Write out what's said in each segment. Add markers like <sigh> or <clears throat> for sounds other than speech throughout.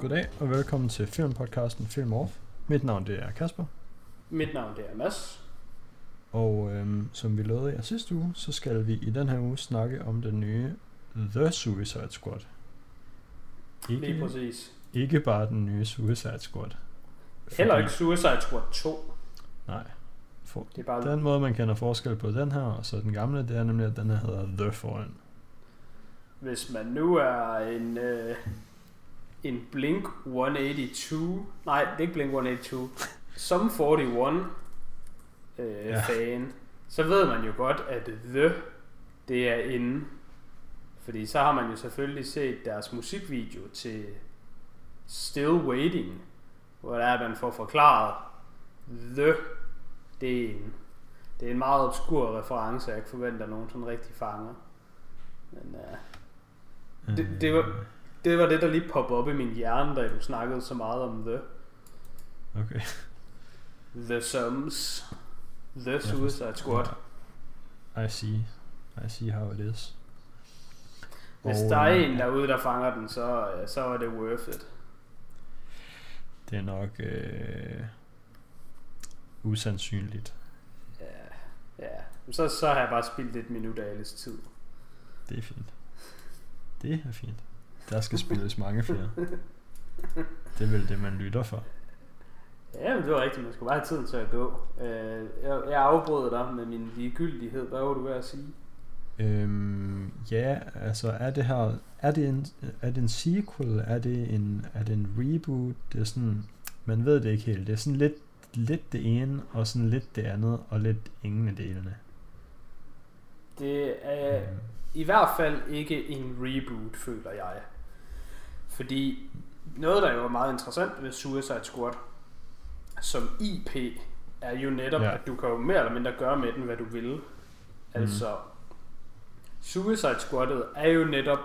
Goddag og velkommen til filmpodcasten Film Off. Mit navn det er Kasper, Mit navn det er Mads. og øhm, som vi lovede jer sidste uge, så skal vi i den her uge snakke om den nye The Suicide Squad. Lige Ikke, præcis. ikke bare den nye Suicide Squad. Heller ikke Suicide Squad 2. Nej. For, Det er bare den måde, man kender forskel på den her, og så den gamle, det er nemlig, at den her hedder The foran. hvis man nu er en, øh, en Blink 182. Nej, det er ikke Blink 182. Som 41 øh, Ja. fan. Så ved man jo godt, at The, det er inde. Fordi så har man jo selvfølgelig set deres musikvideo til Still Waiting. Hvor der er, at man får forklaret The, det er inde. Det er en meget obskur reference, jeg ikke forventer, nogen sådan rigtig fanger. Men uh, Det- det var- det var det, der lige poppede op i min hjerne, da du snakkede så meget om The. Okay. The Sums. The Suicide Squad. I see. I see how it is. Hvis der er en derude, der fanger den, så, øh, så er det worth it. Det er nok øh, usandsynligt. Ja, ja. Så, så har jeg bare spildt et minut af alles tid. Det er fint. Det er fint. Der skal spilles mange flere. Det er vel det, man lytter for. Ja, men det var rigtigt. Man skulle bare have tiden til at gå. Øh, jeg, jeg afbrød dig med min ligegyldighed. Hvad var du ved at sige? Øhm, ja, altså er det her, er det en, er det en sequel, er det en, er det en reboot, det er sådan, man ved det ikke helt, det er sådan lidt, lidt det ene, og sådan lidt det andet, og lidt ingen af delene. Det er Øhm, i hvert fald ikke en reboot, føler jeg. Fordi noget, der jo er meget interessant ved Suicide Squad, som IP, er jo netop, Ja. at du kan jo mere eller mindre gøre med den, hvad du vil. Altså, Suicide Squadet er jo netop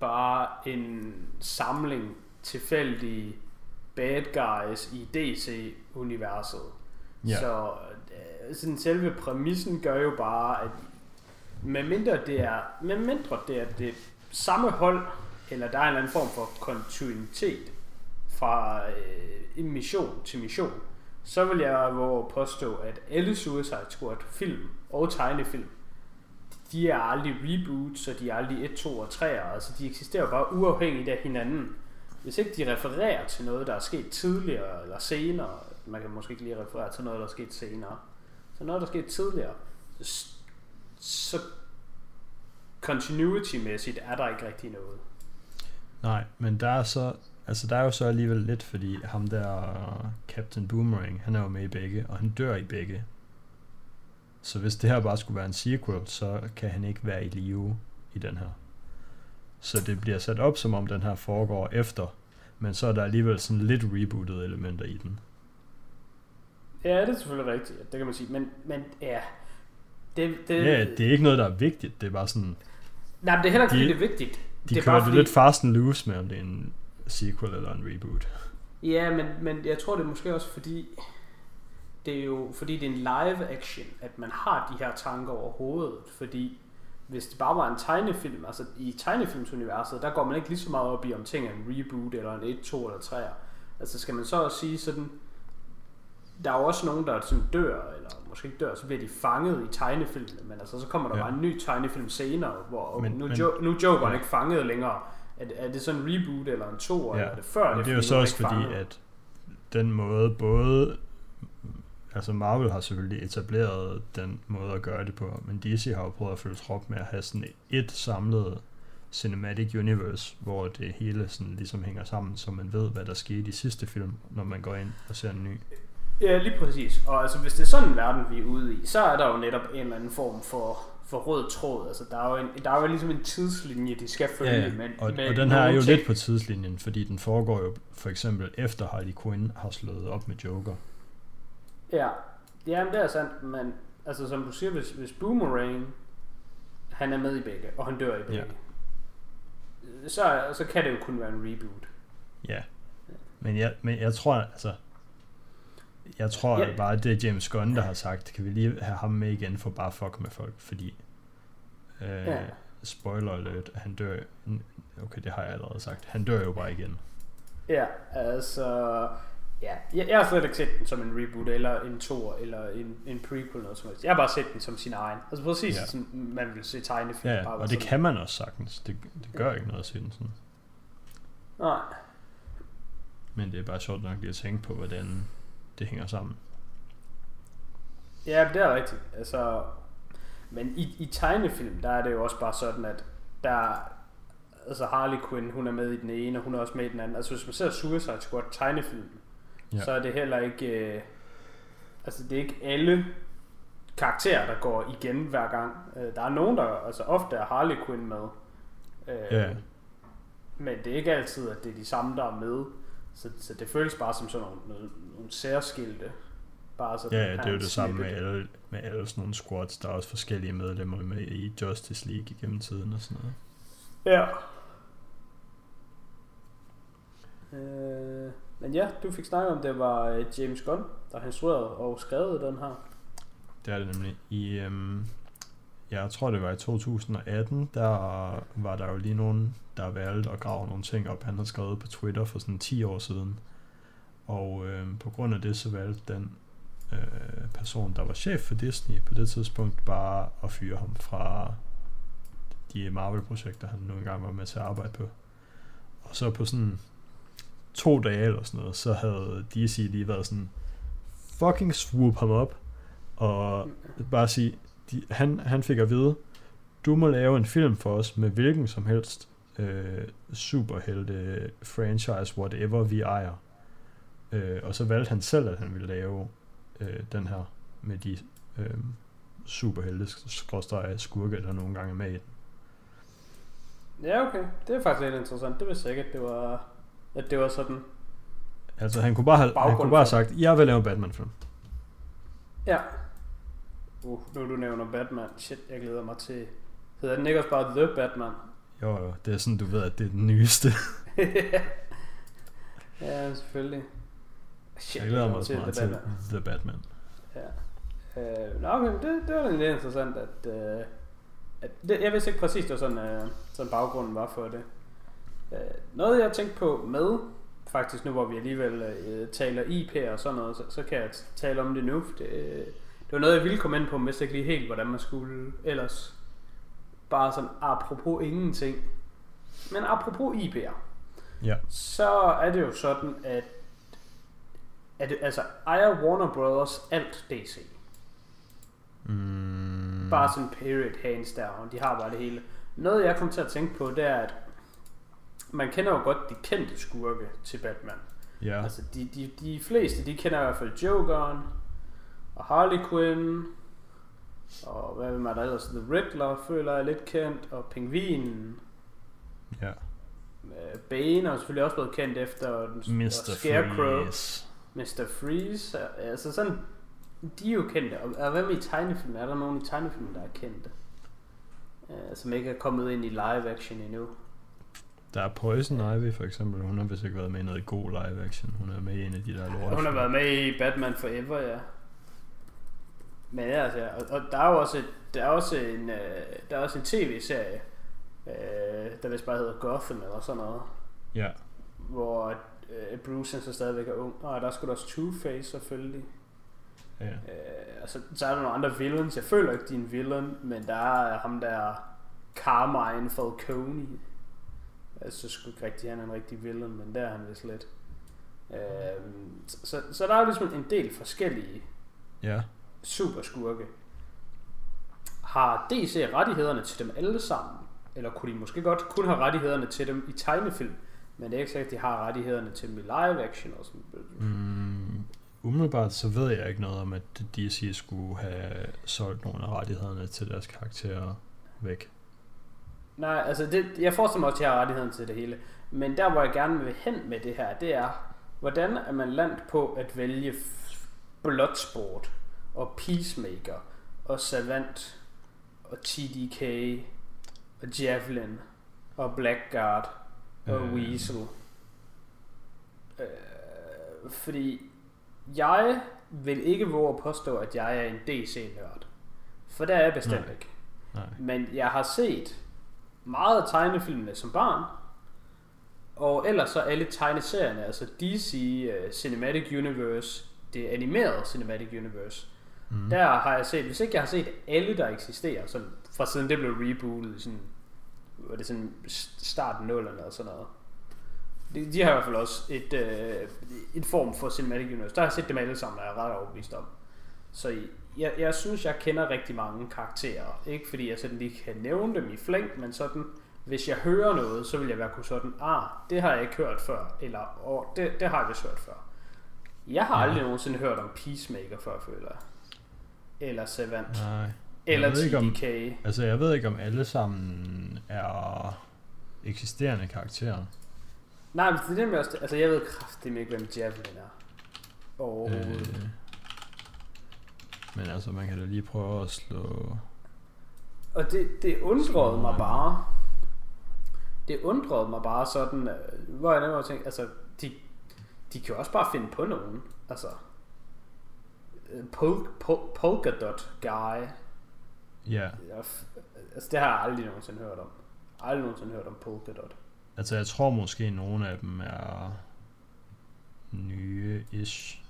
bare en samling tilfældige bad guys i DC-universet. Ja. Så øh, sådan selve præmissen gør jo bare, at medmindre det er, medmindre det er det samme hold, eller der er en eller anden form for kontinuitet fra øh, mission til mission, så vil jeg våge påstå, at alle Suicide Squad film og tegnefilm, de er aldrig reboots, så de er aldrig 1, 2 og 3. Altså de eksisterer bare uafhængigt af hinanden. Hvis ikke de refererer til noget, der er sket tidligere eller senere, man kan måske ikke lige referere til noget, der er sket senere, så noget, der er sket tidligere, så, så continuity-mæssigt er der ikke rigtig noget. Nej, men der er så, altså der er jo så alligevel lidt, fordi ham der Captain Boomerang, han er jo med i begge, og han dør i begge. Så hvis det her bare skulle være en sequel, så kan han ikke være i live i den her. Så det bliver sat op, som om den her foregår efter, men så er der alligevel sådan lidt rebooted elementer i den. Ja, det er selvfølgelig rigtigt, det kan man sige, men, men ja, det, det, Ja, det er ikke noget, der er vigtigt, det er bare sådan, nej, men det er heller ikke, de- fordi det er vigtigt. De Det er kører fordi- lidt fast and loose med, om det er en sequel eller en reboot. Ja, men, men jeg tror, det er måske også fordi, det er jo fordi det er en live action, at man har de her tanker over hovedet, fordi hvis det bare var en tegnefilm, altså i tegnefilmsuniverset, der går man ikke lige så meget op i, om ting er en reboot, eller en 1, 2 eller 3. Altså skal man så også sige sådan, der er jo også nogen, der sådan dør, eller måske ikke dør, så bliver de fanget i tegnefilmene, men altså så kommer der Ja. bare en ny tegnefilm senere, hvor Men- nu, men- jo, nu er Jokeren ja. ikke fanget længere. Er, er det sådan en reboot eller en 2, Ja, eller er det før Men det er jo så også fordi, fanget? at den måde både... Altså Marvel har selvfølgelig etableret den måde at gøre det på, men DC har jo prøvet at følge trop med at have sådan et samlet cinematic universe, hvor det hele sådan ligesom hænger sammen, så man ved, hvad der skete i sidste film, når man går ind og ser en ny. Ja, lige præcis. Og altså, hvis det er sådan en verden, vi er ude i, så er der jo netop en eller anden form for, for rød tråd. Altså, der er, jo en, der er jo ligesom en tidslinje, de skal følge. Men, og, med og den her er jo ting. lidt på tidslinjen, fordi den foregår jo for eksempel efter Harley Quinn har slået op med Joker. Ja, jamen det er sandt, men altså, som du siger, hvis, hvis Boomerang, han er med i begge, og han dør i begge, så, så kan det jo kun være en reboot. Ja. Men jeg, men jeg tror, altså... Jeg tror Ja. ja. bare, det er James Gunn, der har sagt, kan vi lige have ham med igen for bare fuck med folk, fordi... Øh, Ja. Spoiler alert, han dør... Okay, det har jeg allerede sagt. Han dør jo bare igen. Ja, altså... Ja, jeg, jeg har slet ikke set den som en reboot, eller en tour, eller en, en prequel, eller noget som helst. Jeg har bare set den som sin egen. Altså præcis Ja. ja. som man vil se tegnefilm. Ja, bare og det sådan. kan man også sagtens. Det, det gør ikke noget at se den sådan. Nej. Men det er bare sjovt nok lige at tænke på, hvordan det hænger sammen. Ja, det er rigtigt. Altså, men i, i tegnefilm, der er det jo også bare sådan, at der altså Harley Quinn, hun er med i den ene, og hun er også med i den anden. Altså hvis man ser Suicide Squad tegnefilm, Ja. ja. så er det heller ikke, øh, altså det er ikke alle karakterer, der går igen hver gang. Øh, der er nogen, der, altså ofte er Harley Quinn med. Øh, Ja. Men det er ikke altid, at det er de samme, der er med. Så, så det føles bare som sådan nogle, nogle, nogle særskilte. Bare sådan Ja, ja, det er jo det samme med alle, med alle sådan nogle squads. Der er også forskellige medlemmer med i Justice League igennem tiden og sådan noget. Ja. Øh, men ja, du fik snakket om, det var øh, James Gunn, der har instrueret og skrevet den her. Det er det nemlig. I, øhm, jeg tror det var i 2018, der var der jo lige nogen, der valgte at grave nogle ting op, han havde skrevet på Twitter for sådan 10 år siden. Og øh, på grund af det, så valgte den øh, person, der var chef for Disney på det tidspunkt, bare at fyre ham fra de Marvel-projekter, han nu engang var med til at arbejde på. Og så på sådan to dage eller sådan noget, så havde DC lige været sådan, fucking swoop ham op, og bare sige, de, han, han fik at vide, du må lave en film for os med hvilken som helst øh, superhelte franchise, whatever vi ejer. Øh, og så valgte han selv, at han ville lave øh, den her med de øh, superhelte skråstreger skurke, der nogle gange er med i den. Ja, okay. Det er faktisk lidt interessant. Det vidste jeg ikke, at det var, at det var sådan. Altså han kunne bare have, han kunne bare have sagt, jeg vil lave Batman-film. Ja. Uh, nu du nævner Batman. Shit, jeg glæder mig til... Hedder den ikke også bare The Batman? Jo, jo, det er sådan, du ved, at det er den nyeste. <laughs> ja, selvfølgelig. Shit, Jeg glæder mig også til meget The til Batman. The Batman. Ja. Øh, nå, okay, det, det var lidt interessant, at, øh, at det, jeg vidste ikke præcis, det var sådan, øh, sådan baggrunden var for det. Øh, noget jeg tænkte på med, faktisk nu hvor vi alligevel øh, taler IP og sådan noget, så, så kan jeg tale om det nu. Det, øh, det var noget, jeg ville komme ind på, men vidste ikke lige helt, hvordan man skulle ellers. Bare sådan apropos ingenting. Men apropos IP'er, Ja. så er det jo sådan, at, at altså, ejer Warner Brothers alt DC. Mm, Bare sådan period hands down. De har bare det hele. Noget jeg kom til at tænke på, det er, at man kender jo godt de kendte skurke til Batman. Ja, Altså de, de, de fleste, de kender i hvert fald Jokeren, og Harley Quinn, og hvad vil man der ellers? The Riddler føler jeg er lidt kendt, og Pingvinen. ja. Øh, Bane er selvfølgelig også blevet kendt efter den- Mr. Scarecrow. Freeze. Mr. Freeze. Altså sådan, de er jo kendte. Og, og hvad med i tegnefilm? Er der nogen i tegnefilm, der er kendte? Uh, som ikke er kommet ind i live action endnu. Der er Poison Ivy for eksempel. Hun har vist ikke været med i noget god live action. Hun er med i en af de der lorte. Hun har været med i Batman Forever, ja. Men ja, altså, ja, og, og der er jo også, der er også en, øh, der er også en tv-serie, øh, der vist bare hedder Gotham eller sådan noget, Ja, hvor øh, Bruce så stadigvæk er ung. Og der er sgu da også Two-Face selvfølgelig. ja. Øh, altså, så er der nogle andre villains. Jeg føler ikke, de er en villain, men der er ham der Carmine Falcone. Jeg synes sgu ikke rigtig, han er en rigtig villain, men der er han vist lidt. Øh, så, så, så der er jo ligesom en del forskellige Ja. Superskurke. Har DC rettighederne til dem alle sammen? Eller kunne de måske godt kun have rettighederne til dem i tegnefilm? Men det er ikke sikkert, at de har rettighederne til dem i live action og sådan Mm, umiddelbart så ved jeg ikke noget om, at DC skulle have solgt nogle af rettighederne til deres karakterer væk. Nej, altså det, jeg forestiller mig også, at jeg har rettigheden til det hele. Men der, hvor jeg gerne vil hen med det her, det er, hvordan er man landt på at vælge Bloodsport og Peacemaker og Savant og TDK og Javelin og Blackguard og Øh. Weasel. Øh, fordi jeg vil ikke våge at påstå, at jeg er en DC-nørd. For det er jeg bestemt Nej. ikke. Nej. Men jeg har set meget af tegnefilmene som barn, og ellers så alle tegneserierne, altså DC uh, Cinematic Universe, det animerede Cinematic Universe, mm. der har jeg set, hvis ikke jeg har set alle, der eksisterer, så fra siden det blev rebootet sådan, var det sådan start 0 eller sådan noget. De, de har i hvert fald også et, øh, et form for Cinematic Universe. Der har jeg set dem alle sammen, og jeg er ret overbevist om. Så jeg, jeg synes, jeg kender rigtig mange karakterer. Ikke fordi jeg sådan lige kan nævne dem i flæng, men sådan, hvis jeg hører noget, så vil jeg være kunne sådan, ah, det har jeg ikke hørt før, eller oh, det, det har jeg vist hørt før. Jeg har ja. aldrig nogensinde hørt om Peacemaker før, føler jeg. Eller Savant. Nej. Eller ved ikke, om-. Altså, jeg ved ikke, om alle sammen er eksisterende karakterer. Nej, men det er med også, altså jeg ved kraftigt ikke, hvem Javelin er. Overhovedet. Øh, men altså, man kan da lige prøve at slå... Og det, det undrede mig bare. Det undrede mig bare sådan, øh, hvor jeg nemlig tænkte, altså, de, de kan jo også bare finde på nogen. Altså, Pol, Pol, Polka Dot Guy. Ja, altså, det har jeg aldrig nogensinde hørt om. Aldrig nogensinde hørt om Polka Dot. altså jeg tror måske, nogle af dem er nye-ish.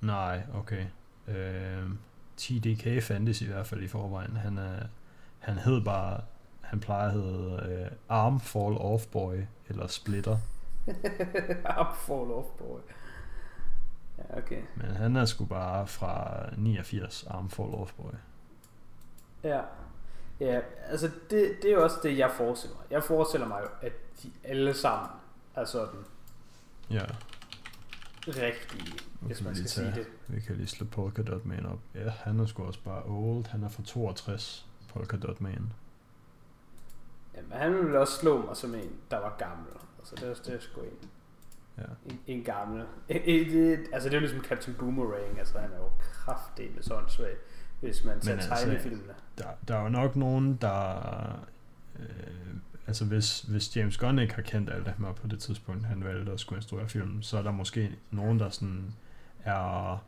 Nej, okay. Øh, TDK fandtes i hvert fald i forvejen. Han, er, han hed bare, han plejer at hedde øh, Arm Fall Off Boy, eller Splitter. <laughs> I'm fall off, boy. Ja, okay. Men han er sgu bare fra 89, Arm Fall Off Boy. Ja. Ja, altså det, det er jo også det, jeg forestiller mig. Jeg forestiller mig jo, at de alle sammen er sådan Ja, rigtige, hvis man vi skal lige sige tage- det. vi kan lige slå Polka Dot Man op. Ja, han er sgu også bare old. Han er fra 62, Polka Dot Man. Jamen, han ville også slå mig som en, der var gammel. Altså, det er, det er sgu en, Ja. en, en gammel. En, en, det, altså, det er jo ligesom Captain Boomerang. Altså, han er jo kraftedeme sådan svag, hvis man tager altså, tegnefilmene. Der, der er jo nok nogen, der... Øh, altså hvis, hvis James Gunn ikke har kendt alt det her på det tidspunkt, han valgte at skulle instruere filmen, så er der måske nogen, der sådan er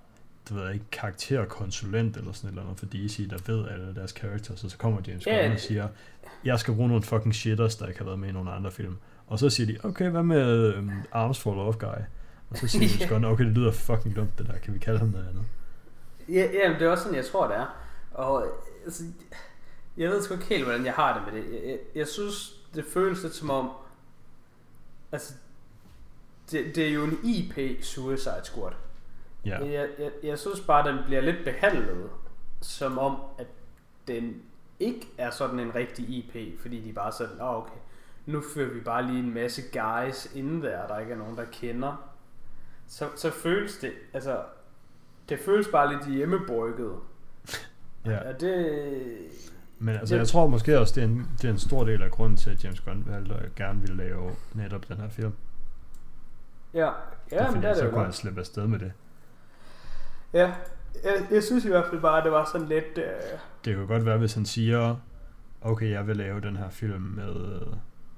det ved jeg ikke, karakterkonsulent eller sådan et eller andet for DC, der ved alle deres characters, og så kommer James Ja, Gunn og siger, jeg skal bruge nogle fucking shitters, der ikke har været med i nogle andre film. Og så siger de, okay, hvad med um, Arms Fall Off Guy? Og så siger James Gunn, okay, det lyder fucking dumt det der, kan vi kalde ham noget andet? Ja, ja, det er også sådan, jeg tror, det er. Og altså, jeg ved sgu ikke helt, hvordan jeg har det med det. Jeg, jeg, jeg synes, det føles lidt som om, altså, det, det er jo en IP Suicide Squad. Ja, Jeg, jeg, jeg synes bare, den bliver lidt behandlet, som om, at den ikke er sådan en rigtig IP, fordi de bare sådan, åh oh, okay, nu fører vi bare lige en masse guys inden der, der ikke er nogen, der kender. Så, så føles det, altså, det føles bare lidt hjemmebrygget. ja. Og det... Men altså, Det- jeg tror måske også, det er, en, det er en stor del af grunden til, at James Gunn valgte at gerne ville lave netop den her film. Ja, det ja men fordi, det er så det jo kunne han slippe afsted med det. Ja, jeg, jeg synes i hvert fald bare, at det var sådan lidt... Øh, Det kunne godt være, hvis han siger, okay, jeg vil lave den her film med,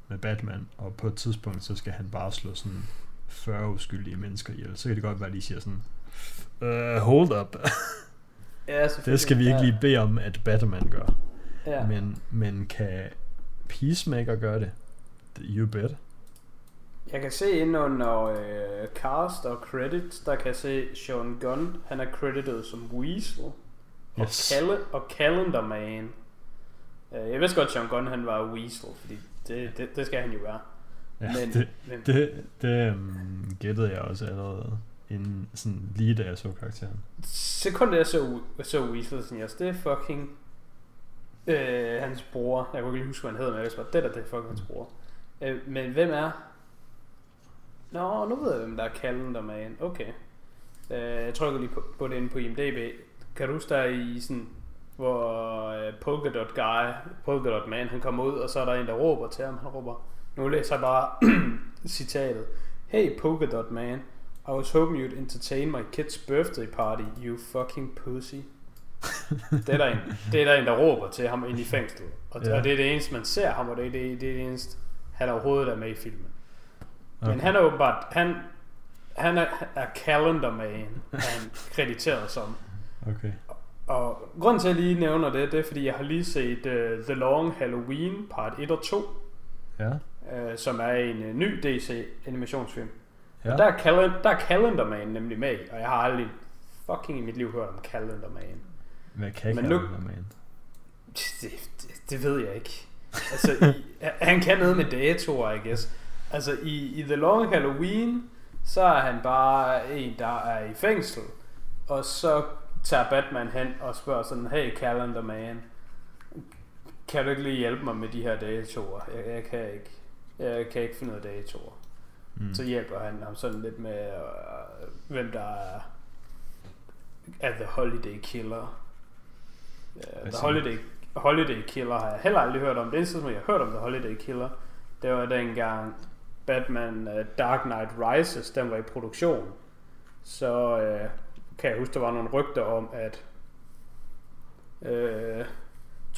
med Batman, og på et tidspunkt, så skal han bare slå sådan 40 uskyldige mennesker ihjel. Så kan det godt være, at de siger sådan, uh, hold up, <laughs> ja, det skal vi ikke lige bede om, at Batman gør. Ja. Men, men kan Peacemaker gøre det? You bet. Jeg kan se ind under øh, cast og credits, der kan jeg se Sean Gunn, han er credited som Weasel. Og, Yes. Cal- og Calendar Man. Øh, jeg vidste godt, at Sean Gunn han var Weasel, fordi det, det, det skal han jo være. Ja, men, det, men, det, det um, gættede jeg også allerede inden, sådan lige da jeg så karakteren. sekundet jeg så, så Weasel, sådan jeg, det er fucking øh, hans bror. Jeg kunne ikke huske, hvad han hedder, men jeg vidste bare, det der, det er fucking hans bror. Øh, men hvem er? Nå, nu ved jeg, hvem der er Calendar Man. Okay. Øh, jeg trykker lige på, på det inde på IMDb. Kan du huske der i sådan, hvor øh, Polka Dot Guy, Polka Dot Man, han kommer ud, og så er der en, der råber til ham. Han råber, nu læser jeg bare <clears throat> citatet. Hey Polka Dot Man, I was hoping you'd entertain my kid's birthday party, you fucking pussy. <laughs> det, er der en, det er der en, der råber til ham ind i fængslet. Og, Ja. og det er det eneste, man ser ham, og det er det, det, er det eneste, han overhovedet er med i filmen. Okay. Men han er åbenbart, han, han er, er calendar man, han krediteret som. Okay. Og grunden til, at jeg lige nævner det, det er, fordi jeg har lige set uh, The Long Halloween part 1 og 2. Ja. øh, som er en øh, ny DC animationsfilm. Ja. Og der er, Calen- der er Calendar Man nemlig med, og jeg har aldrig fucking i mit liv hørt om Calendar Man. Hvad kan Men nu- nu... man? Det, det, det ved jeg ikke. Altså, i, <laughs> han kan noget med datoer, I guess. Altså, i, i The Long Halloween, så er han bare en, der er i fængsel. Og så tager Batman hen og spørger sådan, hey Calendar Man, kan du ikke lige hjælpe mig med de her datoer? Jeg, jeg kan ikke. Jeg kan ikke finde ud af datoer. Mm. Så hjælper han ham sådan lidt med, øh, hvem der er, er The Holiday Killer. Uh, The Holiday, Holiday Killer har jeg heller aldrig hørt om. Det eneste, som jeg har hørt om The Holiday Killer, det var dengang Batman uh, Dark Knight Rises, den var i produktion. Så uh, kan jeg huske, der var nogle rygter om, at uh,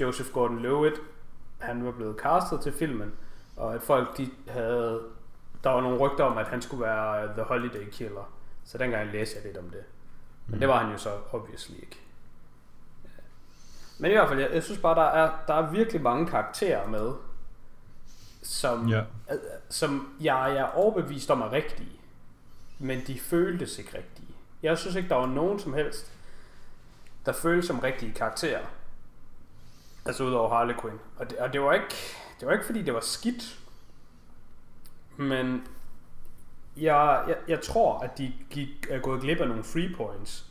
Joseph Gordon-Levitt, han var blevet castet til filmen, og at folk de havde der var nogle rygter om, at han skulle være uh, The Holiday Killer. Så dengang læste jeg lidt om det. Men Mm. det var han jo så obviously ikke. Men i hvert fald, jeg, jeg synes bare, der er, der er virkelig mange karakterer med, som, Ja. øh, som jeg, jeg er overbevist om er rigtige. Men de føltes ikke rigtige. Jeg synes ikke, der var nogen som helst, der føltes som rigtige karakterer. Altså udover Harley Quinn. Og det, og det var ikke, det var ikke fordi, det var skidt. Men jeg, jeg, jeg tror, at de gik, er gået glip af nogle free points.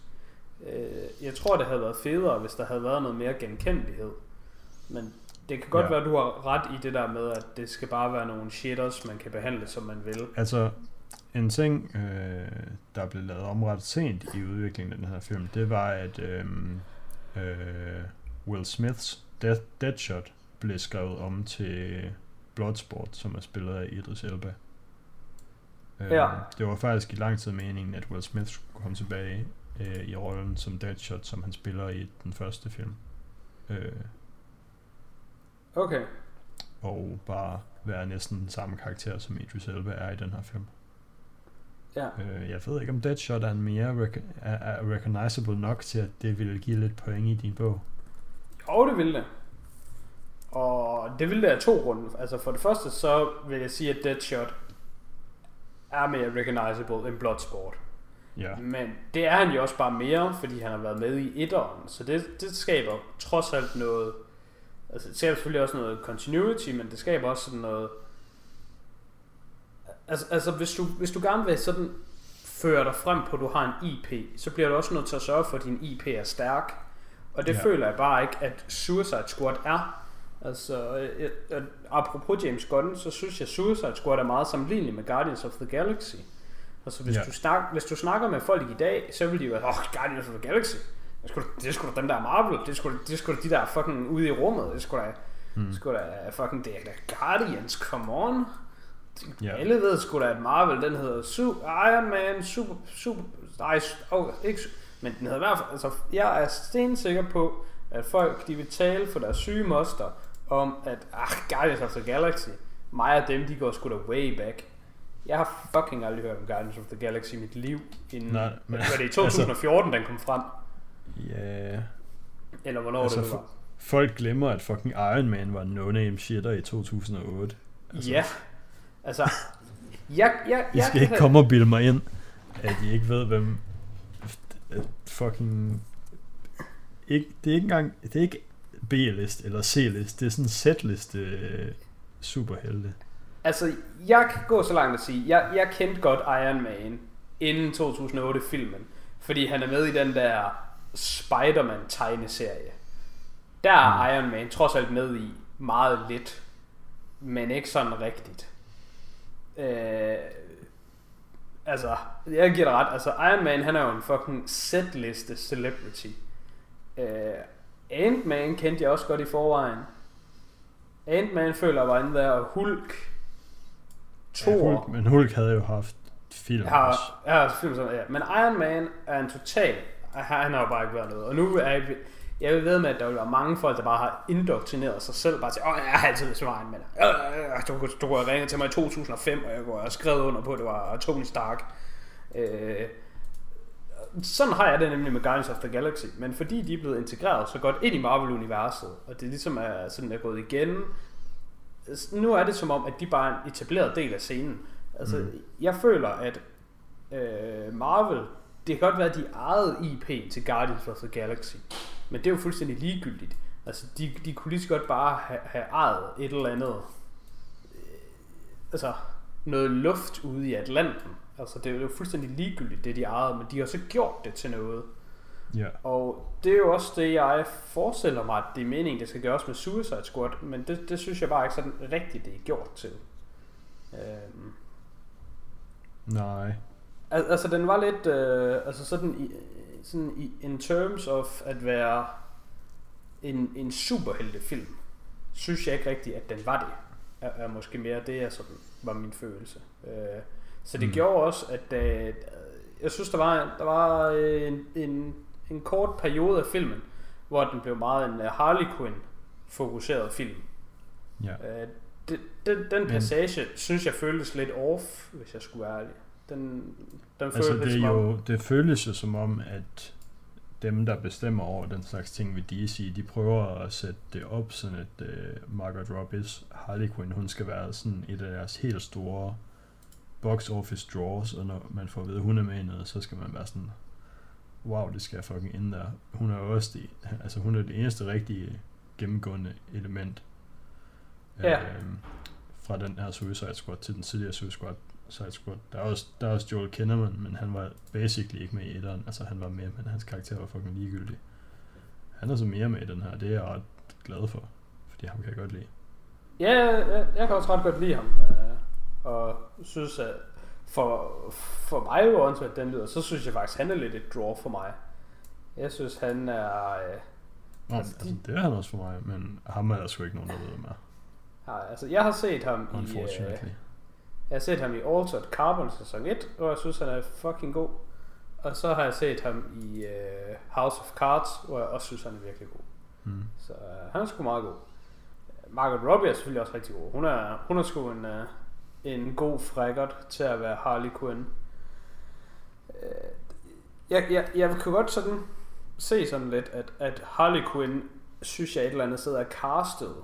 Øh, Jeg tror, det havde været federe, hvis der havde været noget mere genkendelighed. Men det kan godt Ja. være, at du har ret i det der med, at det skal bare være nogle shitters, man kan behandle, som man vil. Altså, en ting, øh, der blev lavet om ret sent i udviklingen af den her film, det var, at øh, øh, Will Smiths Death, Deadshot blev skrevet om til Bloodsport, som er spillet af Idris Elba. Øh, Ja. Det var faktisk i lang tid meningen, at Will Smith skulle komme tilbage øh, i rollen som Deadshot, som han spiller i den første film. Øh, Okay. og bare være næsten den samme karakter, som Idris Elba er i den her film. Ja. Øh, jeg ved ikke, om Deadshot er en mere rec- er, er recognizable nok til, at det ville give lidt point i din bog. Og det ville det. Og det ville det af to grunde. Altså for det første, så vil jeg sige, at Deadshot er mere recognizable end Bloodsport. Ja. Men det er han jo også bare mere, fordi han har været med i etteren. Så det, det skaber trods alt noget... Altså det skaber selvfølgelig også noget continuity, men det skaber også sådan noget... Altså, altså hvis, du, hvis du gerne vil sådan føre dig frem på, at du har en IP, så bliver du også nødt til at sørge for, at din IP er stærk. Og det Ja. føler jeg bare ikke, at Suicide Squad er. Altså, øh, øh, apropos James Gunn, så synes jeg, Suicide Squad er meget sammenlignelig med Guardians of the Galaxy. Altså, hvis, Ja. du snak, hvis du snakker med folk i dag, så vil de jo være, åh, oh, Guardians of the Galaxy. Det da- det da dem, der er Marvel. Det da- det da de der fucking ude i rummet. Det sgu da, Mm. sgu da fucking, det er da Guardians, come on. Ja. Alle ved sgu da, at Marvel, den hedder Su- Iron Man, Super, Super, nej, oh, ikke, men den hedder i hvert fald, altså, jeg er stensikker på, at folk, de vil tale for deres syge moster, om at, ah, Guardians of the Galaxy, mig og dem, de går sgu da way back. Jeg har fucking aldrig hørt om Guardians of the Galaxy i mit liv, inden, Nej, men- var det i <laughs> 2014, den kom frem? Ja. Eller hvornår Altså, det var? Folk glemmer, at fucking Iron Man var no-name shitter i 2008. Altså, Ja, altså, jeg, jeg, I jeg skal ikke komme og bilde mig ind, at I ikke ved, hvem at fucking... Ikke, det er ikke engang... Det er ikke B-list eller C-list. Det er sådan en Z-liste øh, superhelte. Altså, jeg kan gå så langt at sige, jeg, jeg kendte godt Iron Man inden 2008-filmen, fordi han er med i den der Spider-Man-tegneserie. Der er Mm. Iron Man trods alt med i meget lidt, men ikke sådan rigtigt. Øh, altså, jeg giver dig ret. Altså, Iron Man, han er jo en fucking set-liste celebrity. Øh, Ant-Man kendte jeg også godt i forvejen. Ant-Man føler jeg var inde der, og Hulk, Ja, Thor, Hulk, men Hulk havde jo haft film har, også. har film sådan, ja. Men Iron Man er en total, han har jo bare ikke været noget. Og nu er jeg, jeg vil ved med, at der vil være mange folk, der bare har indoktrineret sig selv, bare til, åh, jeg har altid Iron Man. Øh, øh, Du, du have ringet til mig i 2005, og jeg have skrevet under på, at det var Tony Stark. Øh, sådan har jeg det nemlig med Guardians of the Galaxy, men fordi de er blevet integreret så godt ind i Marvel-universet, og det ligesom er sådan er gået igen, nu er det som om, at de bare er en etableret del af scenen. Altså, mm. jeg føler, at øh, Marvel, det kan godt være, at de ejede IP til Guardians of the Galaxy, men det er jo fuldstændig ligegyldigt. Altså, de, de kunne lige så godt bare have, have ejet et eller andet, øh, altså, noget luft ude i Atlanten. Altså, det er jo fuldstændig ligegyldigt, det de ejede, men de har så gjort det til noget. Ja. Og det er jo også det, jeg forestiller mig, at det er meningen, det skal gøres med Suicide Squad, men det, det synes jeg bare ikke sådan rigtigt, det er gjort til. Øhm, Nej. al- altså, den var lidt, øh, altså sådan i, sådan i, in terms of at være en, en superheltefilm, synes jeg ikke rigtigt, at den var det. Er, er måske mere det, jeg sådan var min følelse. Øh, så det Mm. gjorde også, at øh, jeg synes, der var, der var øh, en, en, en kort periode af filmen, hvor den blev meget en øh, Harley Quinn fokuseret film. Ja. Øh, det, den, den Men- passage synes jeg føltes lidt off, hvis jeg skulle være ærlig. Den, den Altså føltes det, er som om- jo, det føles jo som om, at dem, der bestemmer over den slags ting ved DC, de prøver at sætte det op, sådan at uh, Margaret Robbie's Harley Quinn, hun skal være sådan et af deres helt store box office draws, og når man får at vide, at hun er med i noget, så skal man være sådan, wow, det skal jeg fucking ind der. Hun er også det, altså hun er det eneste rigtige gennemgående element. Ja. Øhm, fra den her Suicide Squad til den tidligere Suicide Squad. Suicide Squad. Der er, også, der er også Joel Kinnaman, men han var basically ikke med i etteren. Altså han var med, men hans karakter var fucking ligegyldig. Han er så mere med i den her, det er jeg ret glad for. Fordi ham kan jeg godt lide. Ja, jeg, jeg kan også ret godt lide ham. Øh, og synes, at for, for mig, hvor åndssvagt den lyder, så synes jeg faktisk, han er lidt et draw for mig. Jeg synes, han er... Øh, Nå, Altså, altså, de- det er han også for mig, men ham er der sgu ikke nogen, der ved med. har, altså, jeg har set ham i... Øh. Jeg har set ham i Altered Carbon sæson 1, og jeg synes, han er fucking god. Og så har jeg set ham i øh, House of Cards, hvor jeg også synes, han er virkelig god. Mm. Så øh, han er sgu meget god. Margaret Robbie er selvfølgelig også rigtig god. Hun er, hun er sgu en, øh, en god frækkert til at være Harley Quinn. Øh, jeg, jeg, jeg kan godt sådan se sådan lidt, at, at Harley Quinn, synes jeg et eller andet sted er castet.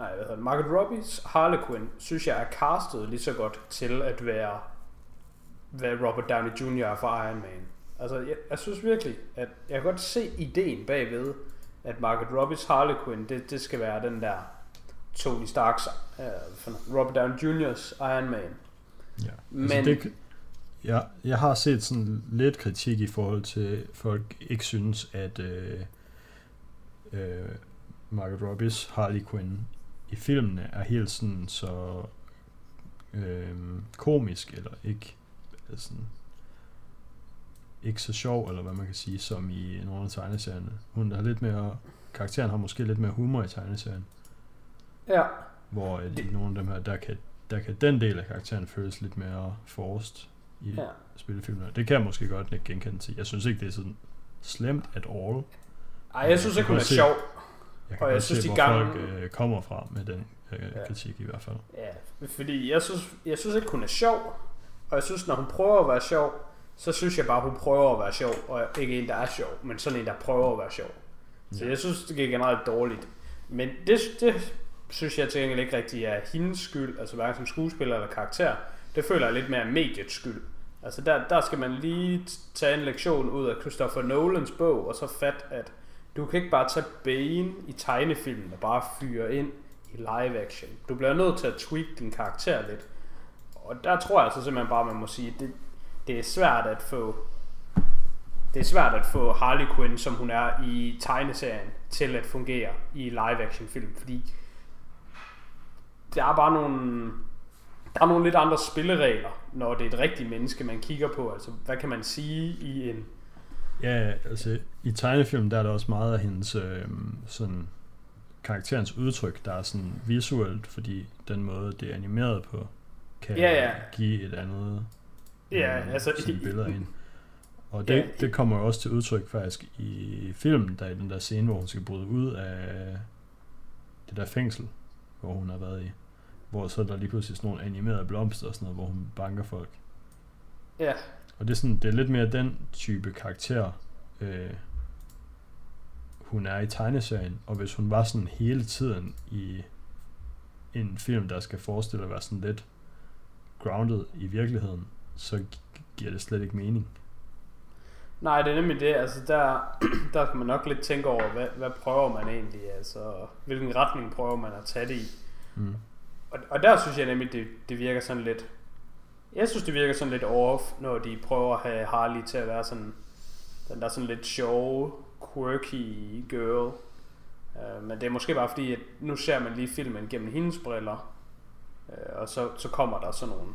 Nej, hvad hedder det? Margaret Robbies Harley Quinn, synes jeg er castet lige så godt til at være, hvad Robert Downey Jr. er for Iron Man. Altså, jeg, jeg synes virkelig, at jeg kan godt se ideen bagved, at Margaret Robbies Harley Quinn, det, det skal være den der Tony Starks, uh, Robert Downey Jr.'s Iron Man. Ja. Men- Altså, det, jeg, jeg har set sådan lidt kritik i forhold til, folk ikke synes, at øh, øh, Margaret Robbie's Harley Quinn i filmene er helt sådan så øh, komisk, eller ikke altså, sådan, ikke så sjov, eller hvad man kan sige, som i nogle af tegneserierne. Hun har lidt mere, karakteren har måske lidt mere humor i tegneserien, Ja, hvor øh, i nogle af dem her, der kan, der kan den del af karakteren føles lidt mere forrest i ja. spillefilmene. Det kan jeg måske godt ikke genkende til. Jeg synes ikke, det er sådan slemt at all. Ej, jeg synes ikke, hun er sjov. Jeg kan Og jeg synes, se, de hvor gamle- folk øh, kommer fra med den øh, Ja. kritik i hvert fald. Ja, fordi jeg synes, jeg synes ikke, hun er sjov. Og jeg synes, når hun prøver at være sjov, så synes jeg bare, hun prøver at være sjov. Og ikke en, der er sjov, men sådan en, der prøver at være sjov. Så Ja. jeg synes, det gik generelt dårligt. Men det, det synes jeg til gengæld ikke rigtig er hendes skyld, altså hverken som skuespiller eller karakter. Det føler jeg lidt mere er mediets skyld. Altså der, der skal man lige tage en lektion ud af Christopher Nolans bog, og så fat, at du kan ikke bare tage Bane i tegnefilmen og bare fyre ind i live action. Du bliver nødt til at tweak din karakter lidt. Og der tror jeg altså simpelthen bare, man må sige, det, det er svært at få det er svært at få Harley Quinn, som hun er i tegneserien, til at fungere i live action film, fordi der er bare nogle der er nogle lidt andre spilleregler, når det er et rigtigt menneske, man kigger på. Altså, hvad kan man sige i en... Ja, altså i tegnefilm, der er der også meget af hendes øh, sådan karakterens udtryk, der er sådan visuelt, fordi den måde, det er animeret på, kan Ja, ja. give et andet Ja, øh, altså... sådan billeder i- ind. Og det, Ja, det kommer jo også til udtryk faktisk i filmen, der er i den der scene, hvor hun skal bryde ud af det der fængsel, hvor hun har været i. Hvor så er der lige pludselig sådan nogle animerede blomster og sådan noget, hvor hun banker folk. Ja, Og det er, sådan, det er lidt mere den type karakter, øh, hun er i tegneserien. Og hvis hun var sådan hele tiden i en film, der skal forestille at være sådan lidt grounded i virkeligheden, så gi- giver det slet ikke mening. Nej, det er nemlig det. Altså, der, <clears throat> der kan man nok lidt tænke over, hvad, hvad prøver man egentlig? Altså, hvilken retning prøver man at tage det i? Mm. Og, og der synes jeg nemlig, det, det virker sådan lidt... Jeg synes, det virker sådan lidt off, når de prøver at have Harley til at være sådan... Den der sådan lidt sjove, quirky girl. Uh, men det er måske bare fordi, at nu ser man lige filmen gennem hendes briller. Uh, og så, så kommer der sådan nogle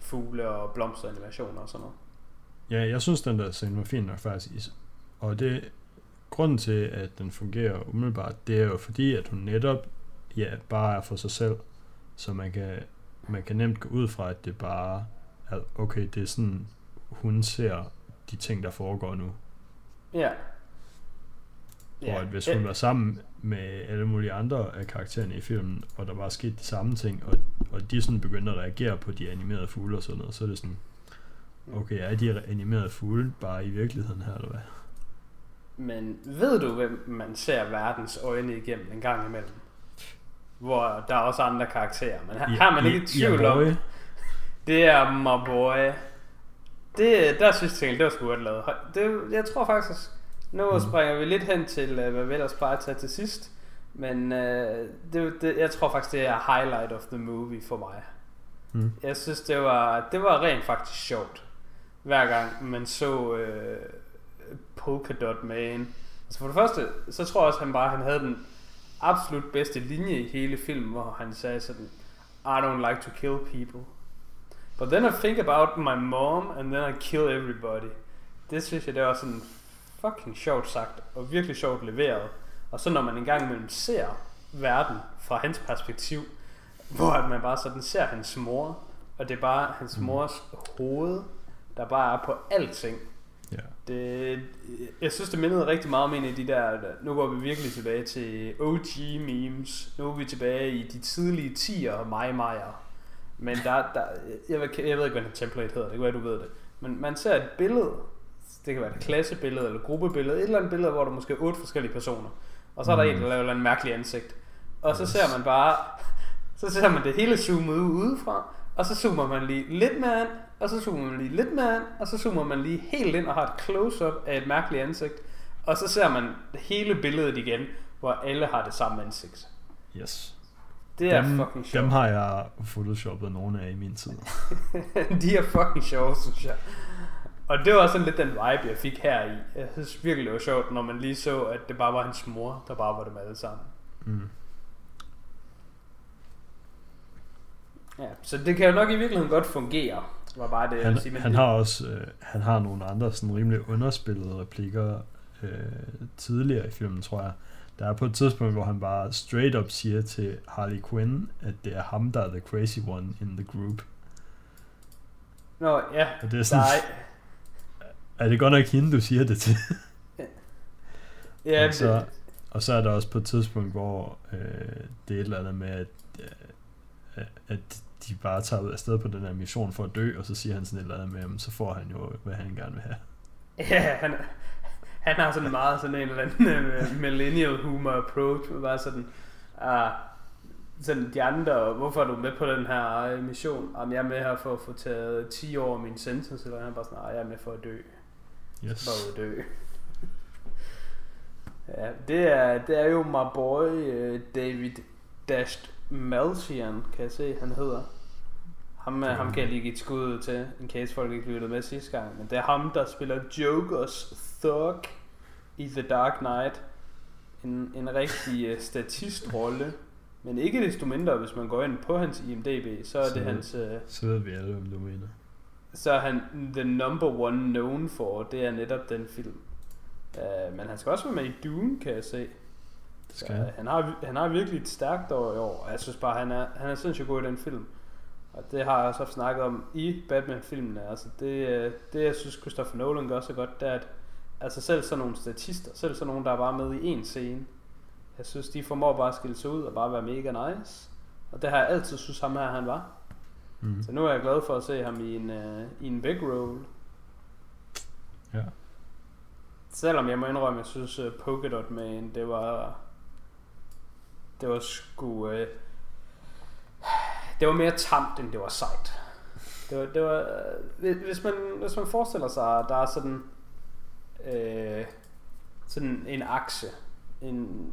fugle og blomsteranimationer og sådan noget. Ja, jeg synes, den der scene var fin nok faktisk. Og det, grunden til, at den fungerer umiddelbart, det er jo fordi, at hun netop ja, bare er for sig selv. Så man kan, man kan nemt gå ud fra, at det bare er, okay, det er sådan, hun ser de ting, der foregår nu. Ja. Ja, og at hvis hun var sammen med alle mulige andre af karaktererne i filmen, og der var sket de samme ting, og, og de sådan begyndte at reagere på de animerede fugle og sådan noget, så er det sådan, okay, er de animerede fugle bare i virkeligheden her, eller hvad? Men ved du, hvem man ser verdens øjne igennem en gang imellem? Hvor der er også andre karakterer, men her, her er man ikke i tvivl om, det er my boy. Det, der synes jeg, det var sgu godt lavet. Det, jeg tror faktisk, nu Mm. springer vi lidt hen til, øh, hvad vi ellers plejer at tage til sidst. Men øh, det, det, jeg tror faktisk, det er highlight of the movie for mig. Mm. Jeg synes, det var, det var rent faktisk sjovt. Hver gang man så øh, Polka Dot Man. Altså for det første, så tror jeg også, han bare han havde den absolut bedste linje i hele filmen, hvor han sagde sådan, I don't like to kill people. But then I think about my mom, and then I kill everybody. Det synes jeg, det var sådan fucking sjovt sagt, og virkelig sjovt leveret. Og så når man engang imellem ser verden fra hans perspektiv, hvor at man bare sådan ser hans mor, og det er bare hans Mhm. mors hoved, der bare er på alting. Ja. Det, jeg synes, det mindede rigtig meget om en af de der, nu går vi virkelig tilbage til OG memes, nu er vi tilbage i de tidlige 10'er mig Meyer. Men der, der jeg, ved, jeg ved ikke, hvad en template hedder, det kan være, du ved det. Men man ser et billede, det kan være et klassebillede eller gruppebillede, et eller andet billede, hvor der måske er otte forskellige personer. Og så er der Mm. en, der laver et eller andet mærkeligt ansigt. Og så ser man bare, så ser man det hele zoomet ud udefra, og så zoomer man lige lidt mere ind, og så zoomer man lige lidt mere ind, og så zoomer man lige helt ind og har et close-up af et mærkeligt ansigt. Og så ser man hele billedet igen, hvor alle har det samme ansigt. Yes. Det er dem, fucking sjovt. dem har jeg photoshoppet nogle af i min tid. <laughs> de er fucking sjove, synes jeg. Og det var sådan lidt den vibe, jeg fik her i. Jeg synes virkelig, det var sjovt, når man lige så, at det bare var hans mor, der bare var dem alle sammen. Mm. Ja, så det kan jo nok i virkeligheden godt fungere. Var bare det, Han, sige. Han har også øh, han har nogle andre sådan rimelig underspillede replikker øh, tidligere i filmen, tror jeg. Der er på et tidspunkt, hvor han bare straight up siger til Harley Quinn, at det er ham, der er the crazy one in the group. Nå, ja, Og det er der sådan, er, er det godt nok hende, du siger det til? ja, og, så, det, og så er der også på et tidspunkt, hvor øh, det er et eller andet med, at, øh, at de bare tager ud afsted på den her mission for at dø, og så siger han sådan et eller andet med, så får han jo, hvad han gerne vil have. ja, han, han har sådan meget sådan en eller anden uh, millennial humor approach, bare sådan, uh, sådan de andre, hvorfor er du med på den her øh, mission? Jamen, jeg er med her for at få taget 10 år af min sentence, eller han bare sådan, "Ej, jeg er med for at dø. Yes. Bare ud at dø. ja, det er, det er jo my boy uh, David Dashed Malzian, kan jeg se, han hedder. Ham, ja. ham kan jeg lige give et skud ud til, in case folk ikke lyttede med sidste gang. Men det er ham, der spiller Jokers Thug i The Dark Knight. En, en rigtig uh, statistrolle. Men ikke desto mindre, hvis man går ind på hans IMDb, så er Så- det hans... Uh, Så ved vi alle, hvem du mener. så er han the number one known for, det er netop den film. Uh, men han skal også være med i Dune, kan jeg se. Det skal jeg. han, har, han har virkelig et stærkt år i år, jeg synes bare, han er, han er sindssygt god i den film. Og det har jeg også haft snakket om i Batman-filmene. Altså det, øh, det, jeg synes, Christopher Nolan gør så godt, det er, at altså selv sådan nogle statister, selv sådan nogle, der er bare med i en scene, jeg synes, de formår bare at skille sig ud og bare være mega nice. Og det har jeg altid synes ham her, han var. Mm. Så nu er jeg glad for at se ham i en, uh, i en big role. Ja. Selvom jeg må indrømme, jeg synes uh, Polka Dot Man, det var... Det var sgu... Øh, det var mere tamt, end det var sejt. Det var, det var, øh, hvis, man, hvis man forestiller sig, at der er sådan, øh, sådan en akse, en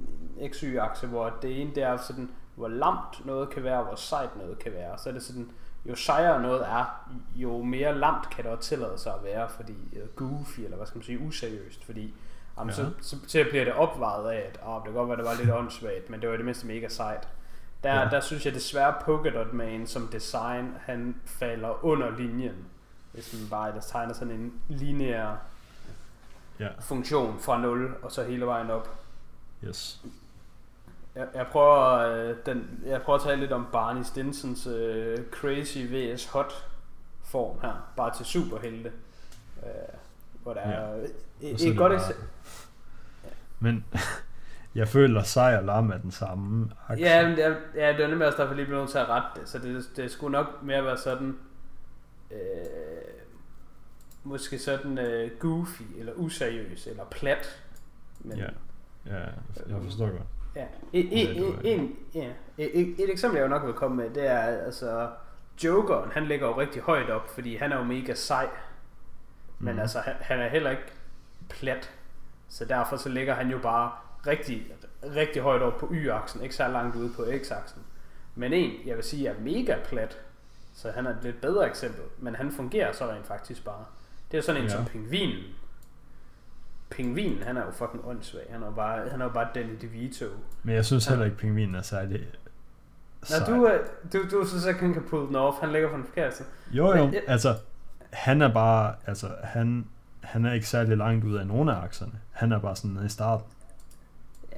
XY-akse, hvor det ene det er sådan, hvor lamt noget kan være, hvor sejt noget kan være. Så er det sådan, jo sejere noget er, jo mere lamt kan det også tillade sig at være, fordi uh, goofy, eller hvad skal man sige, useriøst, fordi jamen, ja. så, så, så, bliver det opvejet af, at oh, det kan godt være, det var lidt åndssvagt, men det var det mindste mega sejt. Der, ja. der synes jeg desværre Polkadot Man som design, han falder under linjen, hvis man bare der tegner sådan en lineær ja. funktion fra 0 og så hele vejen op. Yes. Jeg, jeg, prøver, øh, den, jeg prøver at tale lidt om Barney Stinsons øh, crazy vs hot form her, bare til superhelte. Øh, hvor der ja. er et, et godt eksempel. Men <laughs> jeg føler sej og lam er den samme aktie. Ja, men det er, ja, det er nemlig også derfor lige blevet nødt til at rette det, så det, det skulle nok mere være sådan, øh, måske sådan øh, goofy, eller useriøs, eller plat. Men, ja, ja jeg forstår godt. Ja. Et, et. Et, et, et eksempel, jeg jo nok vil komme med, det er altså Jokeren, han ligger jo rigtig højt op, fordi han er jo mega sej. Men mm. altså, han, han er heller ikke plat. Så derfor så ligger han jo bare rigtig, rigtig højt op på y-aksen, ikke så langt ude på x-aksen. Men en, jeg vil sige, er mega plat, så han er et lidt bedre eksempel, men han fungerer så rent faktisk bare. Det er sådan en ja. som pingvinen, pingvinen, han er jo fucking åndssvag. Han er bare, han er jo bare Danny DeVito. Men jeg synes heller ikke, pingvinen er særlig Nå, du, du, du synes ikke, han kan pull den off. Han ligger på den forkerte. Jo, jo. Men, altså, han er bare, altså, han, han er ikke særlig langt ud af nogen af akserne. Han er bare sådan nede i starten.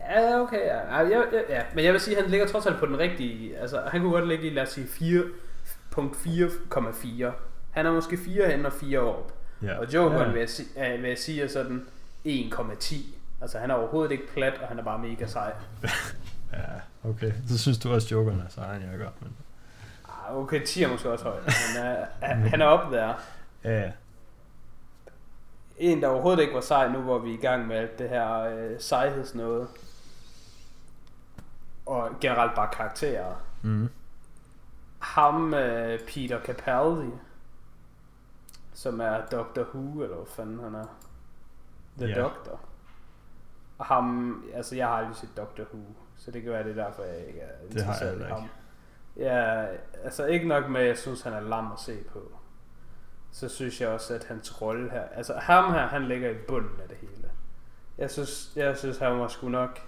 Ja, okay, ja. Ja, ja, ja. Men jeg vil sige, at han ligger trods alt på den rigtige, altså, han kunne godt ligge i, lad os sige, 4.4,4. Han er måske 4 hen og 4 op. Ja. Og Jokeren ja. vil, jeg, vil jeg sige, er sådan 1,10. Altså han er overhovedet ikke plat, og han er bare mega sej. <laughs> ja, okay. Så synes du også, Jokeren er sej, jeg gør. Men... Ah, okay, 10 er måske også højt. Men uh, han er oppe der. Ja. En, der overhovedet ikke var sej, nu hvor vi er i gang med alt det her uh, sejhedsnået. Og generelt bare karakterer. Mm. Ham, uh, Peter Capaldi, som er Doctor Who, eller hvad fanden han er. The yeah. Doctor. Og ham, altså jeg har aldrig set Doctor Who, så det kan være det derfor, jeg ikke er interesseret i ham. Ja, altså ikke nok med, at jeg synes, han er lam at se på. Så synes jeg også, at hans rolle her, altså ham her, han ligger i bunden af det hele. Jeg synes, jeg synes han var sgu nok,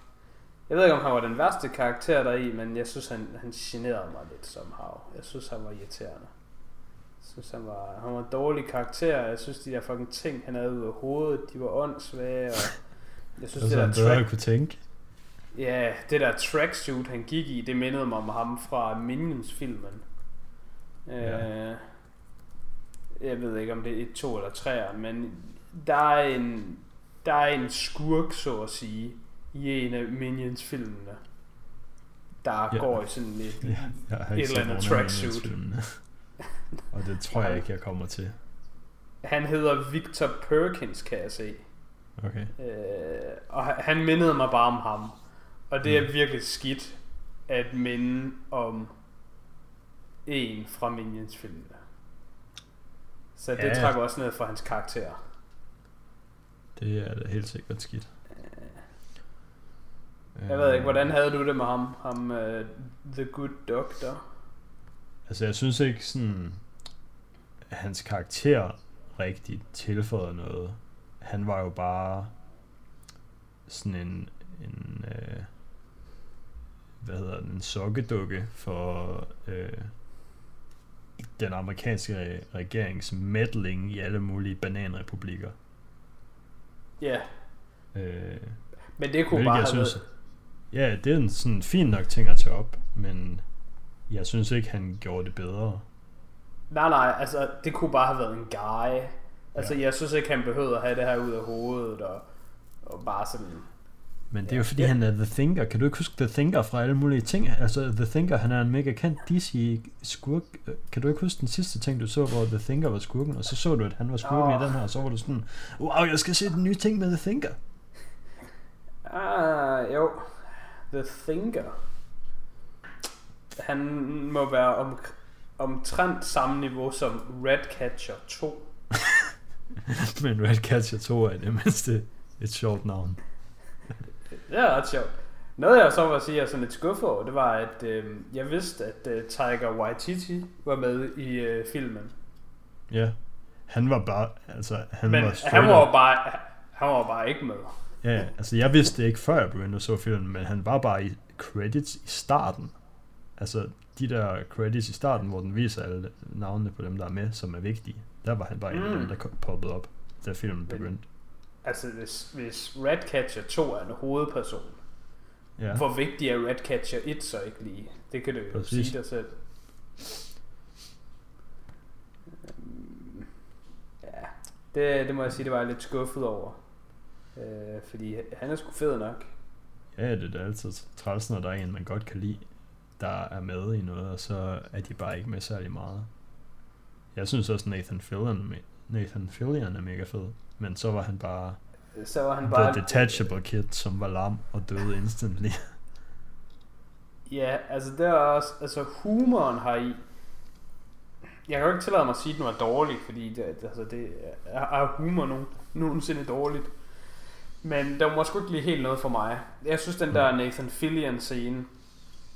jeg ved ikke, om han var den værste karakter der i, men jeg synes, han, han generede mig lidt somehow. Jeg synes, han var irriterende synes, han var, han var en dårlig karakter. Jeg synes, de der fucking ting, han havde ude af hovedet, de var åndssvage. Og jeg synes, det, det der track... kunne tænke. Ja, det der tracksuit, han gik i, det mindede mig om ham fra Minions-filmen. Ja. Øh, jeg ved ikke, om det er et, to eller tre, men der er en, der er en skurk, så at sige, i en af Minions-filmene, der ja. går i sådan et, ja, et eller andet tracksuit. <laughs> Og det tror jeg ikke, jeg kommer til. Han hedder Victor Perkins, kan jeg se. Okay. Øh, og han mindede mig bare om ham. Og det er mm. virkelig skidt at minde om en fra Minions filmene. Så det ja. trækker også ned for hans karakter. Det er da helt sikkert skidt. Jeg ved ikke, hvordan havde du det med ham? Ham, uh, The Good Doctor? Altså, jeg synes ikke sådan, at hans karakter rigtig tilføjede noget. Han var jo bare sådan en, en øh, hvad hedder den, en sokkedukke for øh, den amerikanske regerings meddling i alle mulige bananrepublikker. Ja. Yeah. Øh, men det kunne bare have synes, Ja, det er en sådan fin nok ting at tage op, men jeg synes ikke, han gjorde det bedre. Nej, nej, altså det kunne bare have været en guy. Altså ja. jeg synes ikke, han behøvede at have det her ud af hovedet og, og bare sådan... Men det er jo fordi, ja. han er The Thinker. Kan du ikke huske The Thinker fra alle mulige ting? Altså The Thinker, han er en mega kendt DC-skurk. Kan du ikke huske den sidste ting, du så, hvor The Thinker var skurken? Og så så du, at han var skurken oh. i den her, og så var du sådan, wow, jeg skal se den nye ting med The Thinker. Ah, jo. The Thinker. han må være om, omtrent samme niveau som Redcatcher 2. <laughs> Men Redcatcher 2 er det mindste et sjovt navn. Det er ret sjovt. Noget jeg så var sige, jeg er sådan lidt skuffet over, det var, at øh, jeg vidste, at øh, Tiger Waititi var med i øh, filmen. Ja. Han var bare, altså, han Men var han var bare, han var bare ikke med. Ja, altså jeg vidste det ikke før jeg begyndte at så filmen, men han var bare i credits i starten. Altså de der credits i starten, hvor den viser alle navnene på dem, der er med, som er vigtige. Der var han bare en af Mm. dem, der kom- poppede op, da filmen begyndte. Altså, hvis, hvis Redcatcher 2 er en hovedperson, Ja, hvor vigtig er Redcatcher 1 så ikke lige? Det kan du jo Præcis. sige dig selv. Øhm, Ja, det, det må jeg sige, det var jeg lidt skuffet over. Øh, fordi han er sgu fed nok. ja det er da altid træls, når der er en, man godt kan lide, der er med i noget, og så er de bare ikke med særlig meget. Jeg synes også, Nathan Fillion, Nathan Fillion er mega fed, men så var han bare Så var han The bare... Detachable Kid, som var lam og døde instantly. <laughs> Ja, altså det er også, altså humoren har i, jeg kan jo ikke tillade mig at sige, at den var dårlig, fordi det, altså det er, er humor nogen, nogensinde dårligt. Men der var sgu ikke lige helt noget for mig. Jeg synes den der Nathan Fillion scene,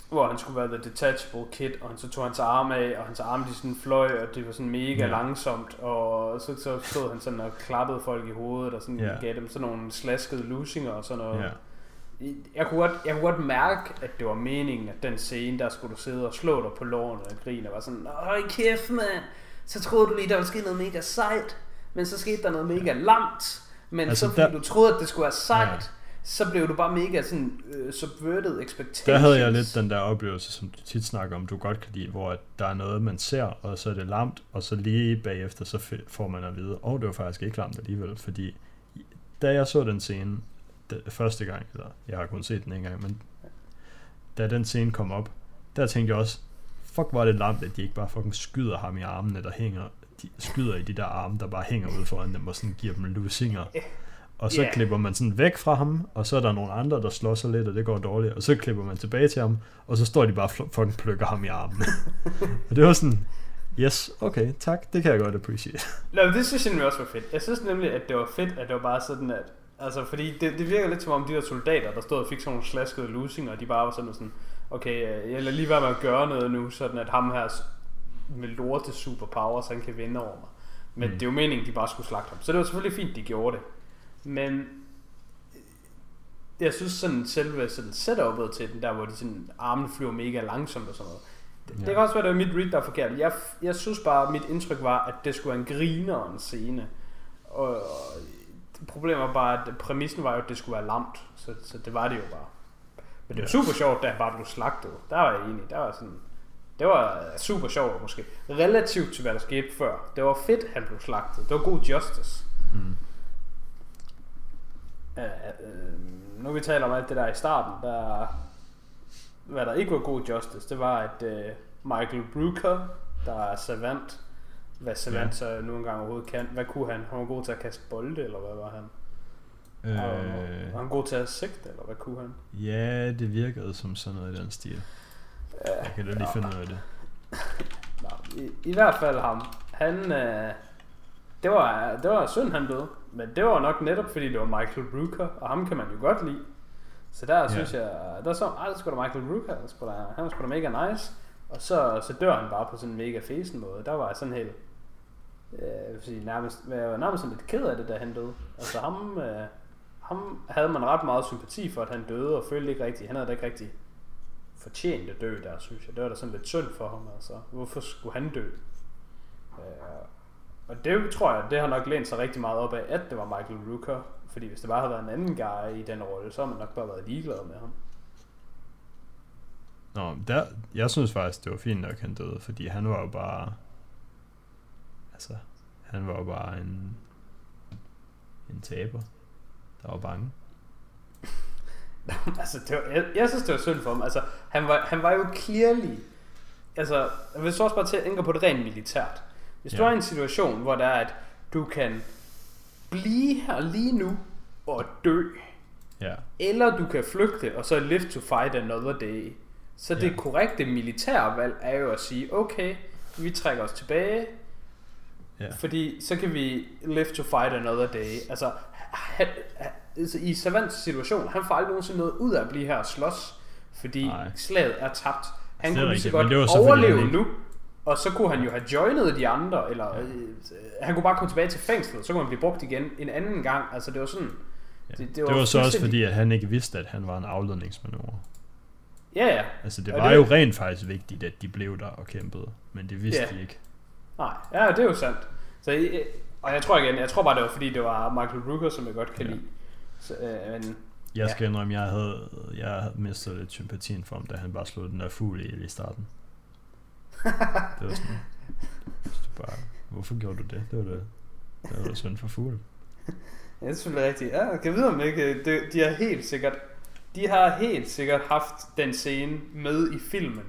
hvor han skulle være The Detachable Kid, og han så tog hans arme af, og hans arme de sådan fløj, og det var sådan mega Ja. langsomt, og så, så stod han sådan og klappede folk i hovedet, og sådan Ja. gav dem sådan nogle slaskede lusinger og sådan noget. ja. Jeg kunne, godt, jeg kunne godt mærke, at det var meningen, at den scene, der skulle du sidde og slå dig på lårene og grine, og var sådan, Øj kæft mand, så troede du lige, der ville ske noget mega sejt, men så skete der noget mega langt, men Altså, så fordi der... du troede, at det skulle være sejt, Ja. Så blev du bare mega sådan uh, subverted expectations. Der havde jeg lidt den der oplevelse, som du tit snakker om, du godt kan lide, hvor at der er noget, man ser, og så er det lamt, og så lige bagefter, så får man at vide, åh, oh, det var faktisk ikke lamt alligevel, fordi da jeg så den scene første gang, eller jeg har kun set den en gang, men da den scene kom op, der tænkte jeg også, fuck var det lamt, at de ikke bare fucking skyder ham i armene, der hænger, de skyder i de der arme, der bare hænger ud foran dem, og sådan giver dem lusinger. Og så yeah. klipper man sådan væk fra ham, og så er der nogle andre, der slår sig lidt, og det går dårligt. Og så klipper man tilbage til ham, og så står de bare og fucking plukker ham i armen. <laughs> og det var sådan, yes, okay, tak, det kan jeg godt appreciate. Nå, men det synes jeg nemlig også var fedt. Jeg synes nemlig, at det var fedt, at det var bare sådan, at... Altså, fordi det, det virker lidt som om de der soldater, der stod og fik sådan nogle slaskede lusinger, og de bare var sådan sådan, okay, øh, jeg lader lige være med at gøre noget nu, sådan at ham her med lorte superpowers, han kan vinde over mig. Men mm. det er jo meningen, de bare skulle slagte ham. Så det var selvfølgelig fint, de gjorde det. Men jeg synes sådan selve sådan setup'et til den, der hvor de sådan, armene flyver mega langsomt og sådan noget. Det, Ja. det kan også være, det var mit read, der er forkert. Jeg, jeg synes bare, mit indtryk var, at det skulle være en grinerens scene. Og, og problemet var bare, at præmissen var jo, at det skulle være lamt. Så, så det var det jo bare. Men det var super sjovt, da han bare blev slagtet. Der var jeg enig. Der var sådan, det var super sjovt måske. Relativt til, hvad der skete før. Det var fedt, han blev slagtet. Det var god justice. Mm. Uh, uh, nu vi taler om alt det der i starten, der, hvad der ikke var god justice, det var, at uh, Michael Brooker, der er savant, hvad savant Ja. så nu engang overhovedet kan, hvad kunne han? Han var god til at kaste bolde, eller hvad var han? Øh, Var han god til at sigte, eller hvad kunne han? ja, det virkede som sådan noget i den stil. Jeg kan da lige finde ud af det. Nå, i, I hvert fald ham. Han, øh, det, var, det var synd, han døde. Men det var nok netop, fordi det var Michael Brooker, og ham kan man jo godt lide. Så der Ja. synes jeg, der så, ej, det skulle da Michael skulle da, han var sgu da mega nice. Og så, så dør han bare på sådan en mega fesen måde. Der var jeg sådan helt, øh, sige, nærmest, jeg var nærmest sådan lidt ked af det, da han døde. Altså ham, øh, ham havde man ret meget sympati for, at han døde, og følte ikke rigtigt, han havde da ikke rigtig fortjent at dø der, synes jeg. Det var da sådan lidt synd for ham, altså. Hvorfor skulle han dø? Øh, og det tror jeg, det har nok lænt sig rigtig meget op af, at det var Michael Rooker. Fordi hvis det bare havde været en anden guy i den rolle, så har man nok bare været ligeglad med ham. Nå, der, jeg synes faktisk, det var fint nok, han døde, fordi han var jo bare... Altså, han var jo bare en... En taber, der var bange. <laughs> altså, det var, jeg, jeg, synes, det var synd for ham. Altså, han var, han var jo clearly... Altså, hvis du også bare tænker på det rent militært. Hvis ja. du i en situation, hvor der er, at du kan blive her lige nu og dø, Ja, eller du kan flygte og så live to fight another day, Så det Ja. korrekte militære valg er jo at sige, okay, vi trækker os tilbage, Ja. fordi så kan vi live to fight another day. Altså, han, altså i Savants situation, han får aldrig nogensinde noget ud af at blive her og slås, fordi Nej. slaget er tabt. Han er kunne lige så godt overleve nu, og så kunne han jo have joinet de andre, eller øh, han kunne bare komme tilbage til fængslet, så kunne han blive brugt igen en anden gang. Altså det var sådan, Ja. Det- Det, var det var så også fordi, at han ikke vidste, at han var en afledningsmanøvre. ja ja, Altså, det Og var det- jo rent faktisk vigtigt, at de blev der og kæmpede, men det vidste Ja. de ikke. nej, ja det er jo sandt. Så, øh, og jeg tror igen, jeg tror bare det var fordi det var Michael Rooker, som jeg godt kan Ja. lide. Så, øh, men, Jeg Ja. skal indrømme, jeg havde, jeg mistet lidt sympatien for ham, da han bare slog den der fugl i starten. Det var sådan, var bare, hvorfor gjorde du det? Det var det, det var da synd for fuglen. Ja, det er selvfølgelig rigtigt. Ja, jeg kan vide om ikke, de, de har helt sikkert, de har helt sikkert haft den scene med i filmen,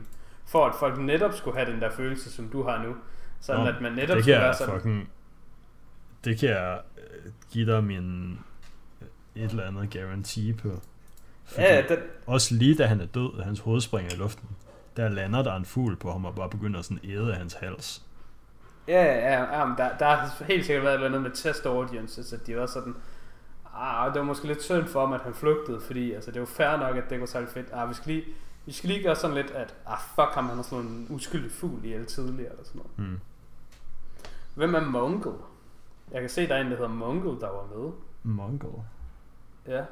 for at folk netop skulle have den der følelse, som du har nu. Sådan Nå, at man netop skulle være sådan, fucking, det kan jeg øh, give dig min øh, et eller andet guarantee på. Fordi ja, ja, den, Også lige da han er død, og hans hoved springer i luften, der lander der en fugl på ham og bare begynder sådan at æde af hans hals. ja, ja, ja, men der, der har helt sikkert været noget med test audiences, at de var sådan, ah, det var måske lidt synd for ham, at han flygtede, fordi altså, det var fair nok, at det var særlig fedt. Ah, vi skal lige, vi skal lige gøre sådan lidt, at ah, fuck ham, han har slået en uskyldig fugl ihjel tidligere, eller sådan noget. Hmm. Hvem er Mongol? Jeg kan se, der er en, der hedder Mongol, der var med. Mongol. Ja.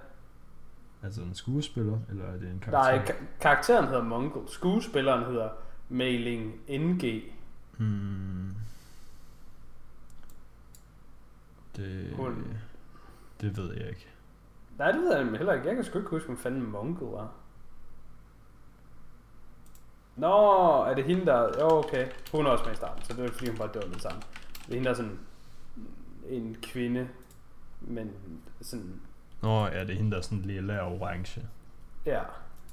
Altså en skuespiller, eller er det en karakter? Nej, ka- karakteren hedder Mongol. Skuespilleren hedder Mailing NG. Hmm. Det, Hun- det ved jeg ikke. Nej, det ved jeg heller ikke. Jeg kan sgu ikke huske, hvem fanden Mongol var. Nå, er det hende, der... Jo, okay. Hun er også med i starten, så det er fordi, hun bare dør med det samme. Det er hende, der er sådan en kvinde, men sådan... Nå, ja, det er hende, der er sådan lille og orange. Ja,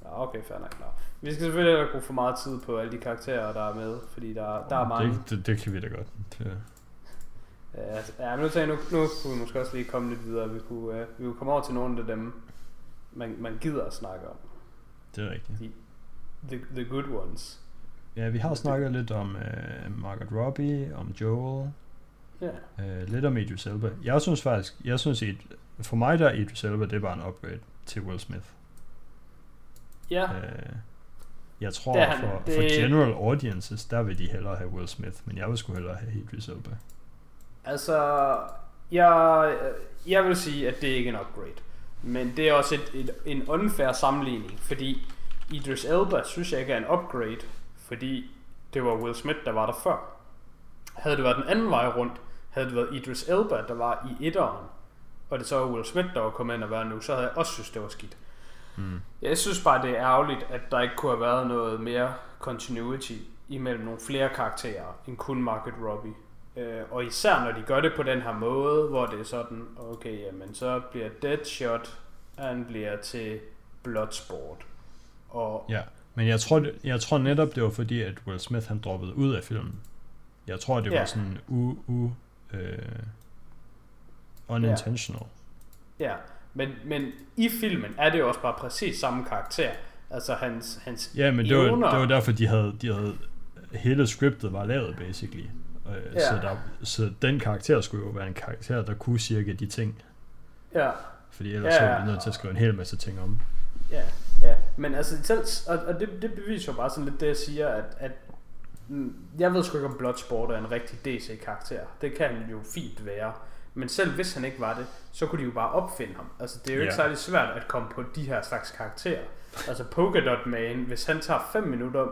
ja okay, fair nok. Nå. Vi skal selvfølgelig ikke bruge for meget tid på alle de karakterer, der er med, fordi der, der er mange. Det, det, det kan vi da godt. Det, Ja, ja, nu, tænker jeg, nu, nu kunne vi måske også lige komme lidt videre. Vi kunne, uh, vi kunne komme over til nogle af dem, man, man gider at snakke om. det er rigtigt. The, the good ones. Ja, vi har snakket lidt om uh, Margaret Robbie, om Joel, Ja. uh, lidt om Idris Elba. Jeg synes faktisk, jeg synes, at for mig der er Idris Elba, det er bare en upgrade til Will Smith. Ja, Uh, jeg tror, Det han. for, Det- for general audiences, der vil de hellere have Will Smith, men jeg vil sgu hellere have Idris Elba. altså, jeg, jeg vil sige, at det ikke er en upgrade. Men det er også et, et, en unfair sammenligning, fordi Idris Elba synes jeg ikke er en upgrade, fordi det var Will Smith, der var der før. Havde det været den anden vej rundt, havde det været Idris Elba, der var i etteren, og det så var Will Smith, der var kommet ind og være nu, så havde jeg også synes, det var skidt. Mm. Jeg synes bare, det er ærgerligt, at der ikke kunne have været noget mere continuity imellem nogle flere karakterer, end kun Margaret Robbie. Øh, og især når de gør det på den her måde, hvor det er sådan, okay, jamen så bliver Deadshot, han bliver til Bloodsport. Og Ja, men jeg tror, jeg tror netop, det var fordi, at Will Smith han droppede ud af filmen. Jeg tror, det var Ja. sådan u, u, øh, unintentional. ja, men, men i filmen er det jo også bare præcis samme karakter. Altså hans, hans Ja, men det var, evner- det var derfor, de havde, de havde, hele scriptet var lavet, basically. Øh, Ja. så, der, så den karakter skulle jo være en karakter, der kunne cirka de ting. Ja, Fordi ellers Ja, så ja. var vi nødt til at skrive en hel masse ting om. Ja, ja. Men altså, selv, og, og det, det beviser jo bare sådan lidt det, jeg siger, at, at mm, jeg ved sgu ikke, om Bloodsport er en rigtig DC-karakter. Det kan jo fint være. Men selv hvis han ikke var det, så kunne de jo bare opfinde ham. Altså, det er jo ikke Ja. særlig svært at komme på de her slags karakterer. Altså, Polka Dot Man, hvis han tager 5 minutter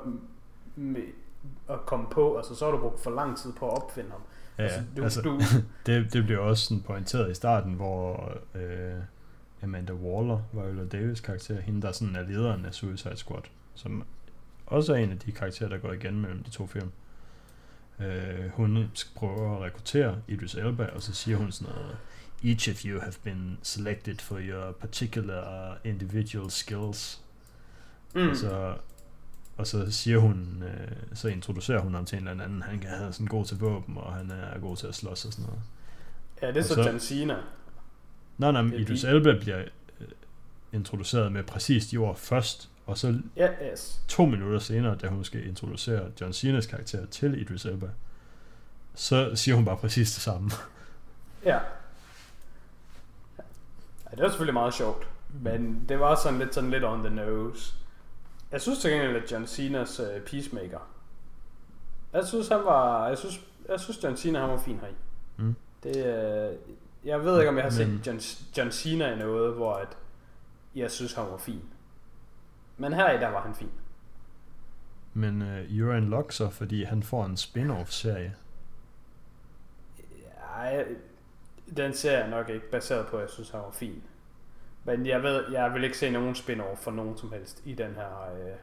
med at komme på, altså, så har du brugt for lang tid på at opfinde ham. Ja, altså, du, altså, du, <laughs> det, det blev også sådan pointeret i starten, hvor øh, Amanda Waller, Viola Davis karakter, hende der sådan er lederen af Suicide Squad, som også er en af de karakterer, der går igen mellem de to film. Øh, hun prøver at rekruttere Idris Elba, og så siger hun sådan noget, Each of you have been selected for your particular individual skills. mm, Og, så, og så siger hun, øh, så introducerer hun ham til en eller anden, han kan have sådan god til våben, og han er god til at slås og sådan noget. ja, det er og så så- John Cena. Nej, nej, men Idris Elba bliver øh, introduceret med præcis de ord først, og så yes. to minutter senere, da hun skal introducere John Cena's karakter til Idris Elba, så siger hun bare præcis det samme. Ja. ja. det var selvfølgelig meget sjovt. Men det var sådan lidt, sådan lidt on the nose. Jeg synes til gengæld, at John Cena's uh, Peacemaker. Jeg synes, han var... Jeg synes, jeg synes John Cena, han var fin heri. Mm. Det, uh, jeg ved ikke, om jeg har Men- set John, John Cena i noget, hvor at jeg synes, han var fin. Men her i der var han fin. Men uh, you're in luck så, fordi han får en spin-off-serie. Ja, den ser jeg nok ikke baseret på, at jeg synes, han var fin. Men jeg ved, jeg vil ikke se nogen spin-off for nogen som helst i den her... Øh,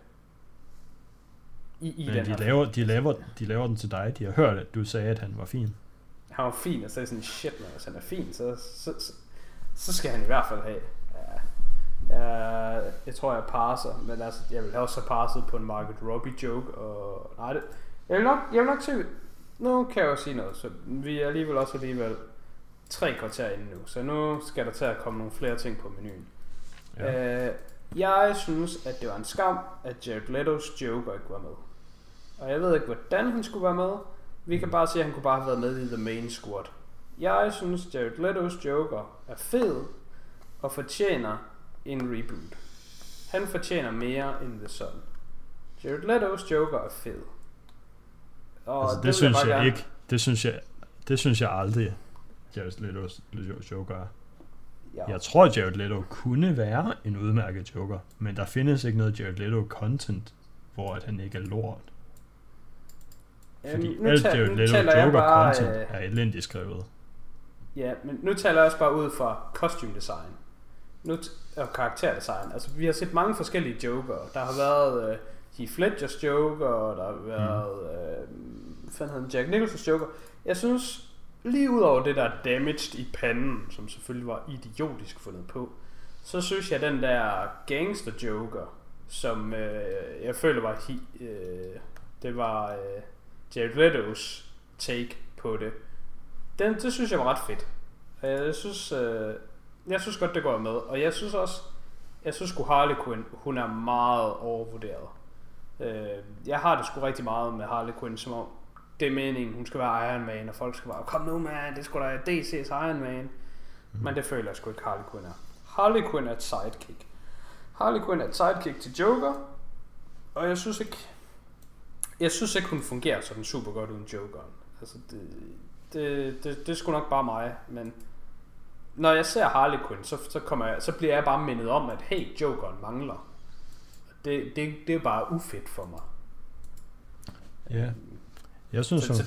i, i Men den de her laver, de, laver, de laver den til dig. De har hørt, at du sagde, at han var fin. Han var fin, og så er det sådan, shit man, hvis han er fin, så, så, så, så skal han i hvert fald have. Jeg, jeg tror, jeg passer, men altså, jeg vil også have passet på en Margaret Robbie joke, og nej, det, jeg vil nok, jeg vil nok se, nu kan jeg jo sige noget, så vi er alligevel også alligevel tre kvarter inde nu, så nu skal der til at komme nogle flere ting på menuen. Ja. Øh, jeg synes, at det var en skam, at Jared Leto's Joker ikke var med. Og jeg ved ikke, hvordan han skulle være med. Vi kan bare sige, at han kunne bare have været med i The Main Squad. Jeg synes, Jared Leto's Joker er fed og fortjener en reboot. Han fortjener mere end The Sun. Jared Leto's Joker er fed. Og altså, det, vil synes jeg gerne- ikke. Det synes jeg, det synes jeg aldrig, Jared Leto's Joker er. Ja. Jeg tror, Jared Leto kunne være en udmærket Joker, men der findes ikke noget Jared Leto-content, hvor at han ikke er lort. Fordi Øhm, nu alt ta- Jared Leto jeg Joker-content øh, er elendigt skrevet. Ja, men nu taler jeg også bare ud fra costume design nu t- og karakterdesign. Altså, vi har set mange forskellige joker. Der har været uh, Heath Ledgers joker, og der har været hvad fanden hedder den, Jack Nicholsons joker. Jeg synes, lige ud over det der damaged i panden, som selvfølgelig var idiotisk fundet på, så synes jeg, den der gangster joker, som uh, jeg føler var, hi, uh, det var uh, Jared Leto's take på det, den, det synes jeg var ret fedt. Øh, Jeg synes, øh, jeg synes godt, det går med. Og jeg synes også, jeg synes sgu Harley Quinn, hun er meget overvurderet. Øh, jeg har det sgu rigtig meget med Harley Quinn, som om det er meningen, hun skal være Iron Man, og folk skal bare, kom nu man, det skulle da DC's Iron Man. Mm. Men det føler jeg sgu ikke Harley Quinn er. Harley Quinn er et sidekick. Harley Quinn er et sidekick til Joker, og jeg synes ikke, jeg synes ikke, hun fungerer sådan super godt uden Jokeren. Altså, det, det, det, det er sgu nok bare mig, men når jeg ser Harley Quinn, så, så, kommer jeg, så bliver jeg bare mindet om, at hey, Jokeren mangler. Det, det, det er bare ufedt for mig. Ja. Jeg synes, Så- hun,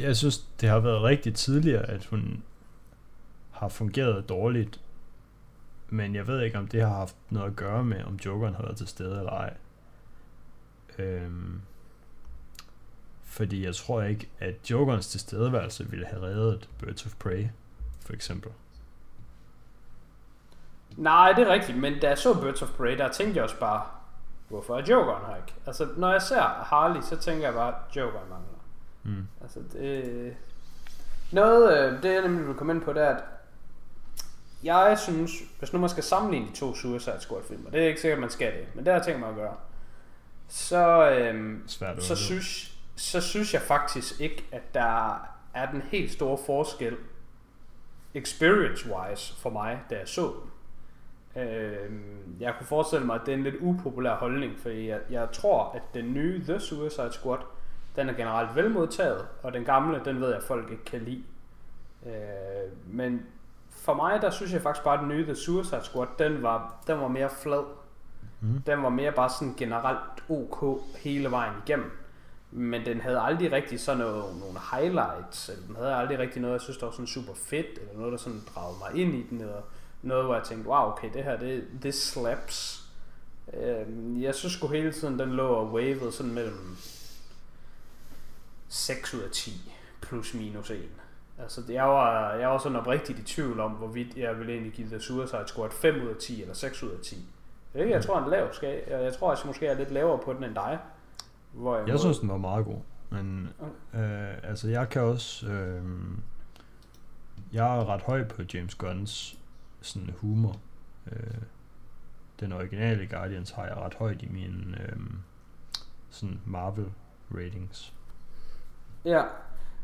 jeg synes, det har været rigtigt tidligere, at hun har fungeret dårligt. Men jeg ved ikke, om det har haft noget at gøre med, om Jokeren har været til stede eller ej. Øhm, fordi jeg tror ikke, at Jokerens tilstedeværelse ville have reddet Birds of Prey, for eksempel. Nej, det er rigtigt, men da jeg så Birds of Prey, der tænkte jeg også bare, hvorfor er Jokeren her ikke? Altså, når jeg ser Harley, så tænker jeg bare, Jokeren mangler. Mm. Altså, det... Noget, øh, det jeg nemlig vil komme ind på, det er, at jeg synes, hvis nu man skal sammenligne de to Suicide Squad filmer, det er ikke sikkert, man skal det, men det har jeg tænkt mig at gøre, så, øhm, Svært så, synes, så synes jeg faktisk ikke, at der er den helt store forskel experience-wise for mig, da jeg så den. Øhm, jeg kunne forestille mig, at det er en lidt upopulær holdning, fordi jeg, jeg tror, at den nye The Suicide Squad, den er generelt velmodtaget, og den gamle, den ved jeg, at folk ikke kan lide. Øh, men for mig, der synes jeg faktisk bare, at den nye The Suicide Squad, den var, den var mere flad. Mm. Den var mere bare sådan generelt ok hele vejen igennem. Men den havde aldrig rigtig sådan noget, nogle highlights, eller den havde aldrig rigtig noget, jeg synes, der var sådan super fedt, eller noget, der sådan dragede mig ind i den, eller noget, hvor jeg tænkte, wow, okay, det her, det, det slaps. Øhm, jeg synes sgu hele tiden, den lå og wavede sådan mellem 6 ud af 10, plus minus 1. Altså, jeg var, jeg var sådan oprigtigt i tvivl om, hvorvidt jeg ville egentlig give The Suicide Squad 5 ud af 10, eller 6 ud af 10. Ikke? Jeg tror, en lav skal. Jeg, jeg tror, at jeg måske er lidt lavere på den end dig. Hvor Jeg synes, den var meget god. Men øh, altså, jeg kan også... Øh, jeg er ret høj på James Gunns sådan humor. Øh, den originale Guardians har jeg ret højt i mine øhm, sådan Marvel ratings. Ja,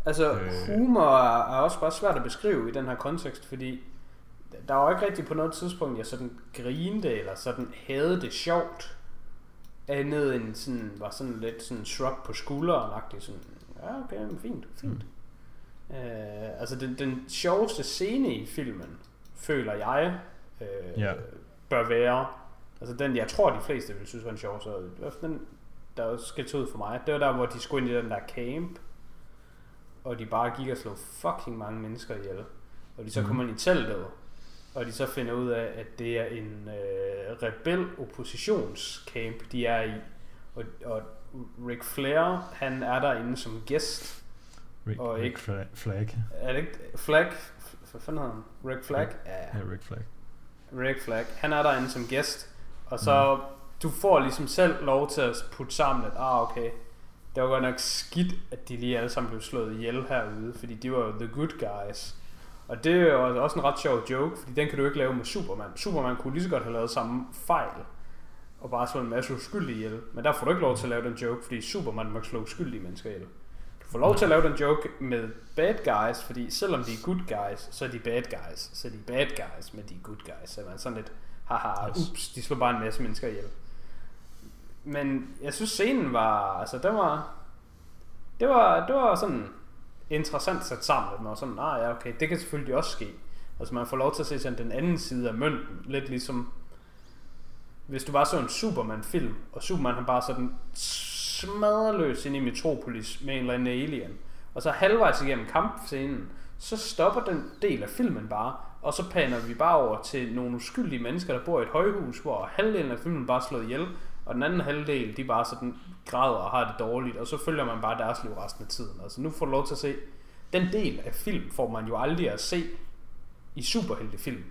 altså Øh. humor er, er også bare svært at beskrive i den her kontekst, fordi der var ikke rigtig på noget tidspunkt, jeg sådan grinede eller sådan havde det sjovt. Andet end sådan, var sådan lidt sådan shrug på skulderen sådan, ja okay, men fint, fint. Mm. Øh, altså den, den sjoveste scene i filmen, føler jeg, øh, Ja. bør være, altså den jeg tror de fleste vil synes var en sjov, så den, der var skilt ud for mig, det var der, hvor de skulle ind i den der camp, og de bare gik og slog fucking mange mennesker ihjel. Og de så Mhm. kommer ind i teltet, og de så finder ud af, at det er en øh, rebel oppositionscamp, de er i. Og, og Rick Flair, han er derinde som gæst. Rick, Og Rick ikke- Flag, Flag. Er det ikke Flag? Hvad fanden hedder han? Rick Flag? Ja, Ja, Rick Flag. Rick Flag. Han er derinde som gæst. Og så, mm. du får ligesom selv lov til at putte sammen, at ah, okay, det var godt nok skidt, at de lige alle sammen blev slået ihjel herude, fordi de var jo the good guys. Og det er jo også en ret sjov joke, fordi den kan du ikke lave med Superman. Superman kunne lige så godt have lavet samme fejl, og bare slå en masse uskyldige ihjel. Men der får du ikke lov til at lave den joke, fordi Superman må slå uskyldige mennesker ihjel. Du får lov til at lave den joke med bad guys, fordi selvom de er good guys, så er de bad guys. Så er de bad guys, men de er good guys. Så man sådan lidt, haha, ups, de slår bare en masse mennesker ihjel. Men jeg synes scenen var, altså den var, det var, det var sådan interessant sat sammen, og sådan, ah ja, okay, det kan selvfølgelig også ske. Altså man får lov til at se sådan den anden side af mønten, lidt ligesom, hvis du bare så en Superman-film, og Superman han bare sådan smadreløs ind i Metropolis med en eller anden alien, og så halvvejs igennem kampscenen, så stopper den del af filmen bare, og så paner vi bare over til nogle uskyldige mennesker, der bor i et højhus, hvor halvdelen af filmen bare er slået ihjel, og den anden halvdel, de bare sådan græder og har det dårligt, og så følger man bare deres liv resten af tiden. Altså nu får du lov til at se, den del af film får man jo aldrig at se i superheltefilm.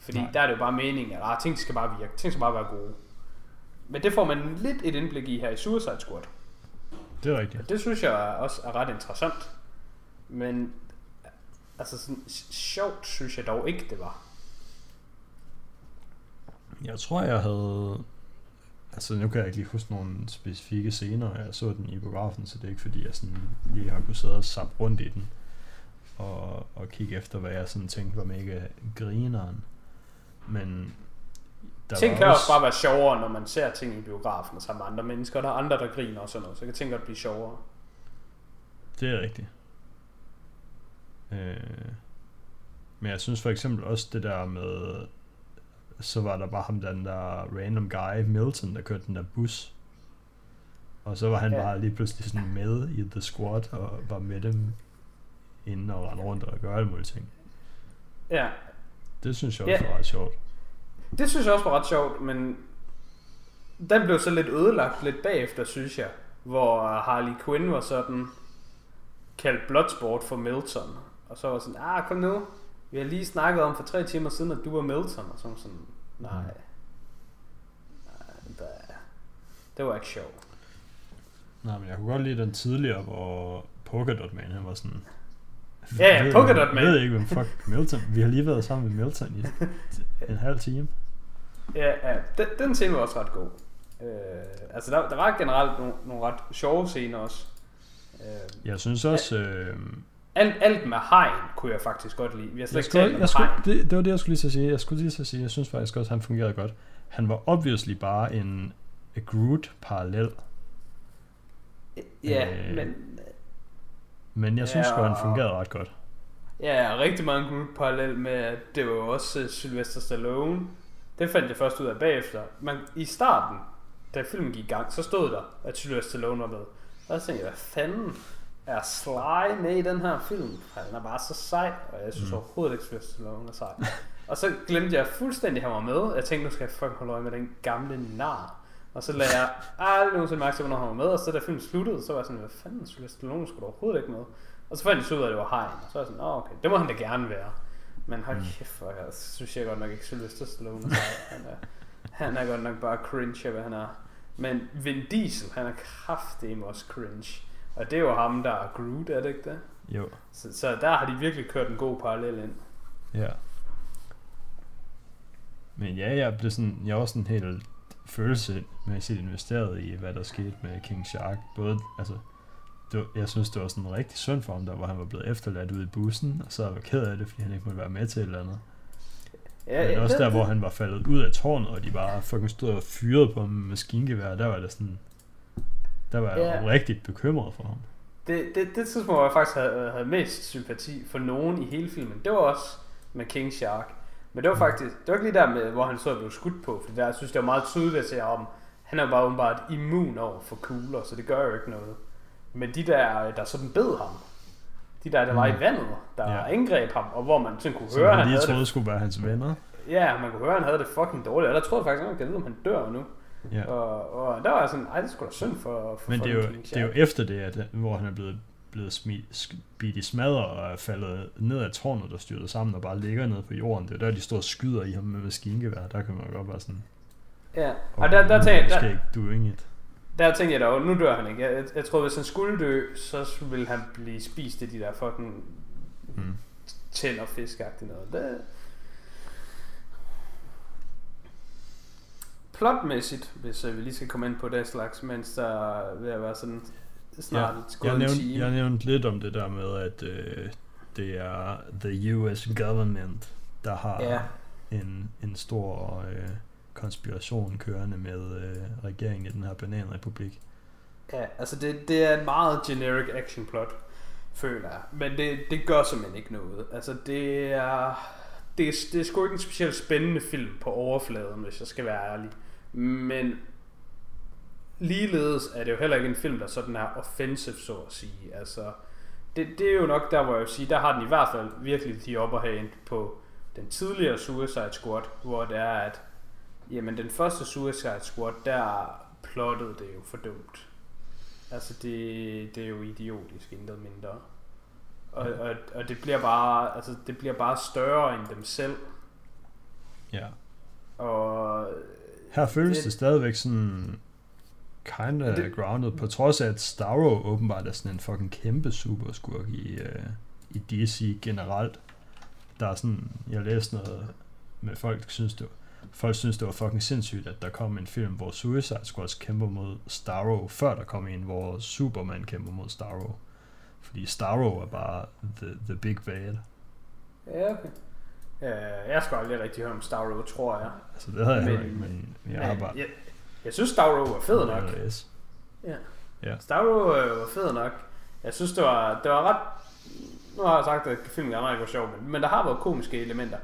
Fordi Nej. Der er det jo bare meningen, at ah, ting skal bare virke, ting skal bare være gode. Men det får man lidt et indblik i her i Suicide Squad. Det er rigtigt. Og det synes jeg også er ret interessant. Men altså sådan sjovt synes jeg dog ikke, det var. Jeg tror, jeg havde... Altså, nu kan jeg ikke lige huske nogle specifikke scener. Jeg så den i biografen, så det er ikke fordi, jeg sådan lige har kunnet sidde og sappe rundt i den. Og, og kigge efter, hvad jeg sådan tænkte var mega grineren. Men der ting kan også bare være sjovere, når man ser ting i biografen sammen med andre mennesker. Der er andre, der griner og sådan noget, så kan ting godt blive sjovere. Det er rigtigt. Øh, men jeg synes for eksempel også det der med, så var der bare ham den der random guy, Milton, der kørte den der bus. Og så var han Ja. ja. bare lige pludselig sådan med i The Squad, og var med dem inden og rende rundt og gøre alle mulige ting. Ja, Det synes jeg Ja. også var ret sjovt. det synes jeg også var ret sjovt, men den blev så lidt ødelagt lidt bagefter, synes jeg. Hvor Harley Quinn var sådan kaldt Bloodsport for Milton. Og så var sådan, ah kom nu, vi har lige snakket om for tre timer siden, at du var Milton. Og så var sådan, nej, Mhm. nej det, det var ikke sjovt. Nej, men jeg kunne godt lide den tidligere, hvor Polkadot Man, han var sådan... Ja, ja, "Ved- Polkadot Man." ved ikke, hvem fuck Milton... Vi har lige været sammen med Milton i en halv time. Ja, ja den, den scene var også ret god. Øh, altså der, der var generelt nogle, nogle ret sjove scener også. Øh, Jeg synes også... Øh, alt, alt med hegn kunne jeg faktisk godt lide. Vi har slet jeg ikke talt om jeg skulle, det, det var det, jeg skulle lige så sige. Jeg skulle lige så sige, jeg synes faktisk også, at han fungerede godt. Han var obviously bare en Groot-parallel, Ja, øh, men men jeg synes Ja, godt, han fungerede ret godt. ja, rigtig mange gode parallel med, at det var jo også uh, Sylvester Stallone. Det fandt jeg først ud af bagefter. Men i starten, da filmen gik i gang, så stod der, at Sylvester Stallone var med. Og så tænkte jeg, hvad fanden er Sly med i den her film? Han er bare så sej, og jeg synes Mm. overhovedet ikke, Sylvester Stallone er sej. og så glemte jeg fuldstændig, at han var med. Jeg tænkte, nu skal jeg fucking holde øje med den gamle nar. Og så lagde jeg aldrig nogensinde mærke til, hvornår han var med. Og så da filmen sluttede, så var jeg sådan, hvad fanden, Sylvester Stallone skulle overhovedet ikke med. Og så fandt jeg så ud af, at det var Hein. Og så var jeg sådan, åh okay, det må han da gerne være. Men hold Mm. kæft, hvor jeg synes jeg godt nok ikke, Sylvester Stallone er. Han er, han er godt nok bare cringe af, hvad han er. Men Vin Diesel, han er kraftedeme også cringe. Og det er jo ham, der er Groot, er det ikke det? Jo, Så, så der har de virkelig kørt en god parallel ind. ja. Men ja, jeg blev sådan, jeg var sådan helt følelsesmæssigt investeret i, hvad der skete med King Shark. Både, altså, det var, jeg synes, det var sådan rigtig synd for ham, der hvor han var blevet efterladt ude i bussen, og så var jeg ked af det, fordi han ikke måtte være med til et eller andet. Ja, Men også der, hvor han var faldet ud af tårnet, og de bare fucking stod og fyrede på ham med maskingevær, der var det sådan, der var jeg ja. rigtig bekymret for ham. Det, det, det tidspunkt, hvor jeg faktisk havde, havde mest sympati for nogen i hele filmen, det var også med King Shark. Men det var faktisk, det var ikke lige der med, hvor han så blev skudt på, for der, jeg synes, det var meget tydeligt at se om, han er bare åbenbart immun over for kugler, så det gør jo ikke noget. Men de der, der sådan bed ham, de der, der var i mm. vandet, der ja. angreb ham, og hvor man sådan kunne så høre, han lige troede, det, skulle være hans venner. Ja, man kunne høre, at han havde det fucking dårligt, og der troede jeg faktisk, at han vide, om han dør nu. Ja. Og, og der var jeg sådan, ej, det skulle da synd for, for Men det er, jo, det er jo efter det, at, hvor han er blevet blevet smidt i smadret og er faldet ned af tårnet, der styrter sammen og bare ligger nede på jorden. Det er der, de står og skyder i ham med maskingevær. Der kan man godt være sådan... Ja, og der, der tænkte. Der, doing it. Der tænkte jeg da, nu dør han ikke. Jeg, jeg, jeg tror, hvis han skulle dø, så ville han blive spist af de der fucking mm. tænder fiskagtige noget. Det, plotmæssigt, hvis uh, vi lige skal komme ind på det slags, mens der vil være sådan snart ja, jeg, nævnte, jeg nævnte lidt om det der med, at øh, det er the US government, der har ja. en, en stor øh, konspiration kørende med øh, regeringen i den her bananrepublik. Ja, altså det, det er en meget generic action plot, føler jeg. Men det, det gør simpelthen ikke noget. Altså det er, det, er, det er sgu ikke en specielt spændende film på overfladen, hvis jeg skal være ærlig. Men ligeledes er det jo heller ikke en film, der sådan er offensive, så at sige. Altså, det, det er jo nok der, hvor jeg vil sige, der har den i hvert fald virkelig de op have på den tidligere Suicide Squad, hvor det er, at jamen, den første Suicide Squad, der plottede det jo for dumt. Altså, det, det er jo idiotisk, intet mindre. Og, og, og det bliver bare, altså, det bliver bare større end dem selv. Ja. Og her føles det, det stadigvæk sådan kind of det, grounded, på trods af, at Starro åbenbart er sådan en fucking kæmpe superskurk i, uh, i DC generelt. Der er sådan, jeg læste noget med folk, der synes, det var, folk synes, det var fucking sindssygt, at der kom en film, hvor Suicide Squad kæmper mod Starro, før der kom en, hvor Superman kæmper mod Starro. Fordi Starro er bare the, the big bad. Ja, okay. Jeg skal aldrig rigtig høre om Starro, tror jeg. Altså, det har jeg men, ikke, men jeg men, har bare... Jeg, jeg synes, Starro var fed nok. Yes. Ja. ja. Starro øh, var fed nok. Jeg synes, det var, det var ret... Nu har jeg sagt, at filmen ikke var sjov, men, men der har været komiske elementer.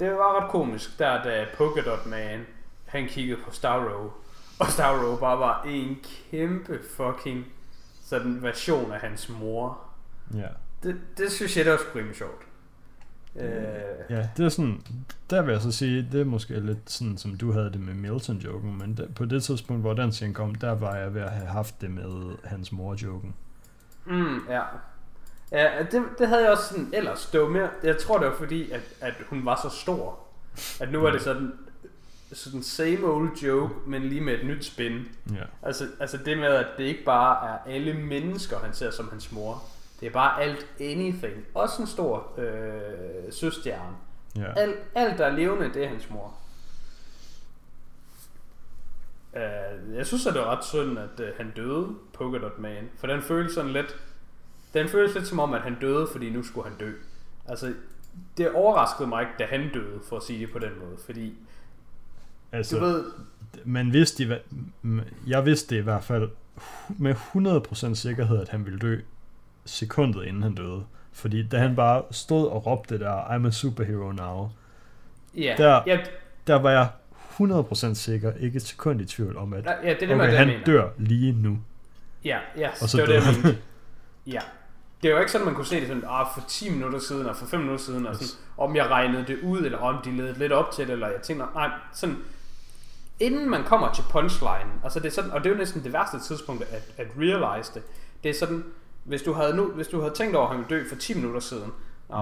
Det var ret komisk, der da Polka Dot Man, han kiggede på Starro, og Starro bare var en kæmpe fucking sådan version af hans mor. Ja. Det, det synes jeg, det var sgu sjovt. Øh, ja, det er sådan, der vil jeg så sige, det er måske lidt sådan, som du havde det med Milton-joken, men der, på det tidspunkt, hvor den scene kom, der var jeg ved at have haft det med hans mor-joken. Mm, ja. Ja, det, det havde jeg også sådan ellers. Det mere, jeg tror det var fordi, at, at hun var så stor. At nu er det sådan, sådan same old joke, men lige med et nyt spin. Ja. Altså, altså det med, at det ikke bare er alle mennesker, han ser som hans mor. Det er bare alt anything. Også en stor øh, søstjerne. Ja. Alt, alt, der er levende, det er hans mor. Uh, jeg synes, at det var ret synd, at uh, han døde, Polka Dot Man. For den føles sådan lidt... Den føles lidt som om, at han døde, fordi nu skulle han dø. Altså, det overraskede mig ikke, da han døde, for at sige det på den måde. Fordi, altså, du ved... Man vidste, jeg vidste i hvert fald med 100% sikkerhed, at han ville dø sekundet inden han døde. Fordi da han bare stod og råbte der, I'm a superhero now. Yeah. Der, yeah. der var jeg 100% sikker, ikke et sekund i tvivl om, at ja, det er det, okay, man, han mener. dør lige nu. Ja, ja, og så det var det, jeg Ja. Det er jo ikke sådan, man kunne se det sådan, ah, for 10 minutter siden, og for 5 minutter siden, yes. og sådan, om jeg regnede det ud, eller om de ledte lidt op til det, eller jeg tænkte, nej, sådan, inden man kommer til punchline, altså det er sådan, og det er jo næsten det værste tidspunkt at, at realize det, det er sådan, hvis du havde, nu, hvis du havde tænkt over, at han ville dø for 10 minutter siden,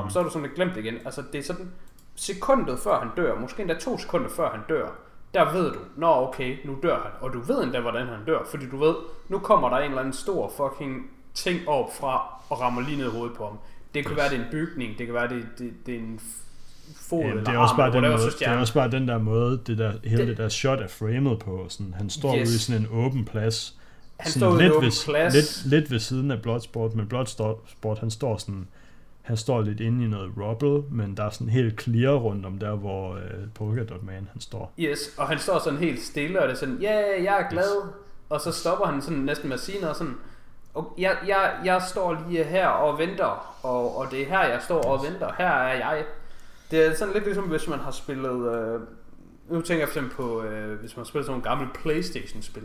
mm. så er du sådan lidt glemt det igen. Altså, det er sådan sekundet før han dør, måske endda to sekunder før han dør, der ved du, nå okay, nu dør han. Og du ved endda, hvordan han dør, fordi du ved, nu kommer der en eller anden stor fucking ting op fra og rammer lige ned i hovedet på ham. Det kan yes. være, det er en bygning, det kan være, det, det, det er en fod Jamen, eller det er også arm, bare eller den måde, det er også bare den der måde, det der, hele det, Det- det der shot er framet på. Sådan, han står Yes. ude i sådan en åben plads. Han sådan står lidt ved, plads. Lidt, lidt ved siden af Bloodsport, men Bloodsport, han står sådan, han står lidt inde i noget rubble, men der er sådan helt clear rundt om der, hvor øh, Polkadot Man han står. Yes, og han står sådan helt stille, og det er sådan, ja, yeah, jeg er glad. Og så stopper han sådan næsten med at sige noget sådan, og jeg, jeg, jeg står lige her og venter, og, og det er her, jeg står og venter. Her er jeg. Det er sådan lidt ligesom, hvis man har spillet... Øh, nu tænker jeg for eksempel på, øh, hvis man har spillet sådan nogle gamle Playstation-spil.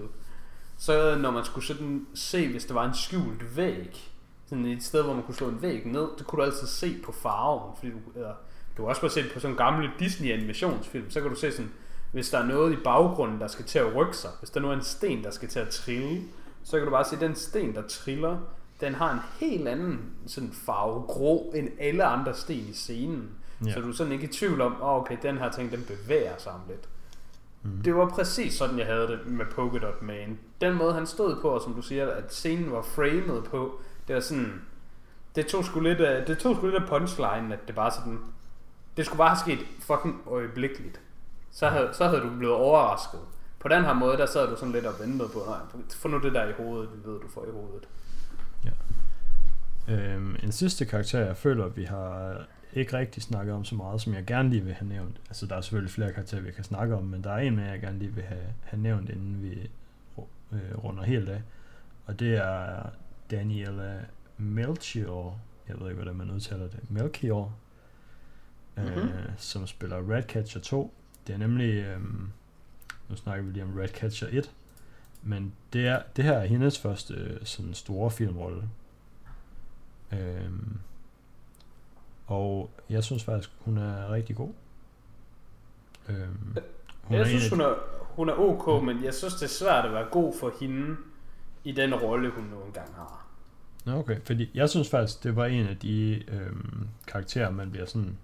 Så når man skulle sådan se, hvis der var en skjult væg, sådan et sted, hvor man kunne slå en væg ned, det kunne du altid se på farven, fordi du, eller, du har også bare set på sådan en gamle Disney-animationsfilm, så kan du se sådan, hvis der er noget i baggrunden, der skal til at rykke sig, hvis der nu er en sten, der skal til at trille, så kan du bare se, at den sten, der triller, den har en helt anden sådan farve grå end alle andre sten i scenen. Ja. Så du er sådan ikke i tvivl om, oh, okay, den her ting, den bevæger sig om lidt. Mm. Det var præcis sådan, jeg havde det med Polkadot Man. Den måde, han stod på, og som du siger, at scenen var framet på, det var sådan... Det tog sgu lidt af, det tog sgu lidt af punchline, at det bare sådan... Det skulle bare have sket fucking øjeblikkeligt. Så havde, så havde du blevet overrasket. På den her måde, der sad du sådan lidt og ventede på, nej, få nu det der i hovedet, vi ved, du får i hovedet. Øhm, en sidste karakter, jeg føler, vi har ikke rigtig snakket om så meget, som jeg gerne lige vil have nævnt. Altså, der er selvfølgelig flere karakterer, vi kan snakke om, men der er en mere, jeg gerne lige vil have, have nævnt, inden vi øh, runder helt af. Og det er Daniela Melchior, jeg ved ikke, hvordan man udtaler det, Melchior, øh, Mhm. som spiller Ratcatcher 2. Det er nemlig, øh, nu snakker vi lige om Ratcatcher 1, men det, er, det her er hendes første øh, sådan store filmrolle. Øhm, og jeg synes faktisk, hun er rigtig god. Øhm, Hun jeg synes, en af hun er, hun er ok, men jeg synes, det er svært at være god for hende i den rolle, hun nu engang har. Nå, okay, fordi jeg synes faktisk, det var en af de øhm, karakterer, man bliver sådan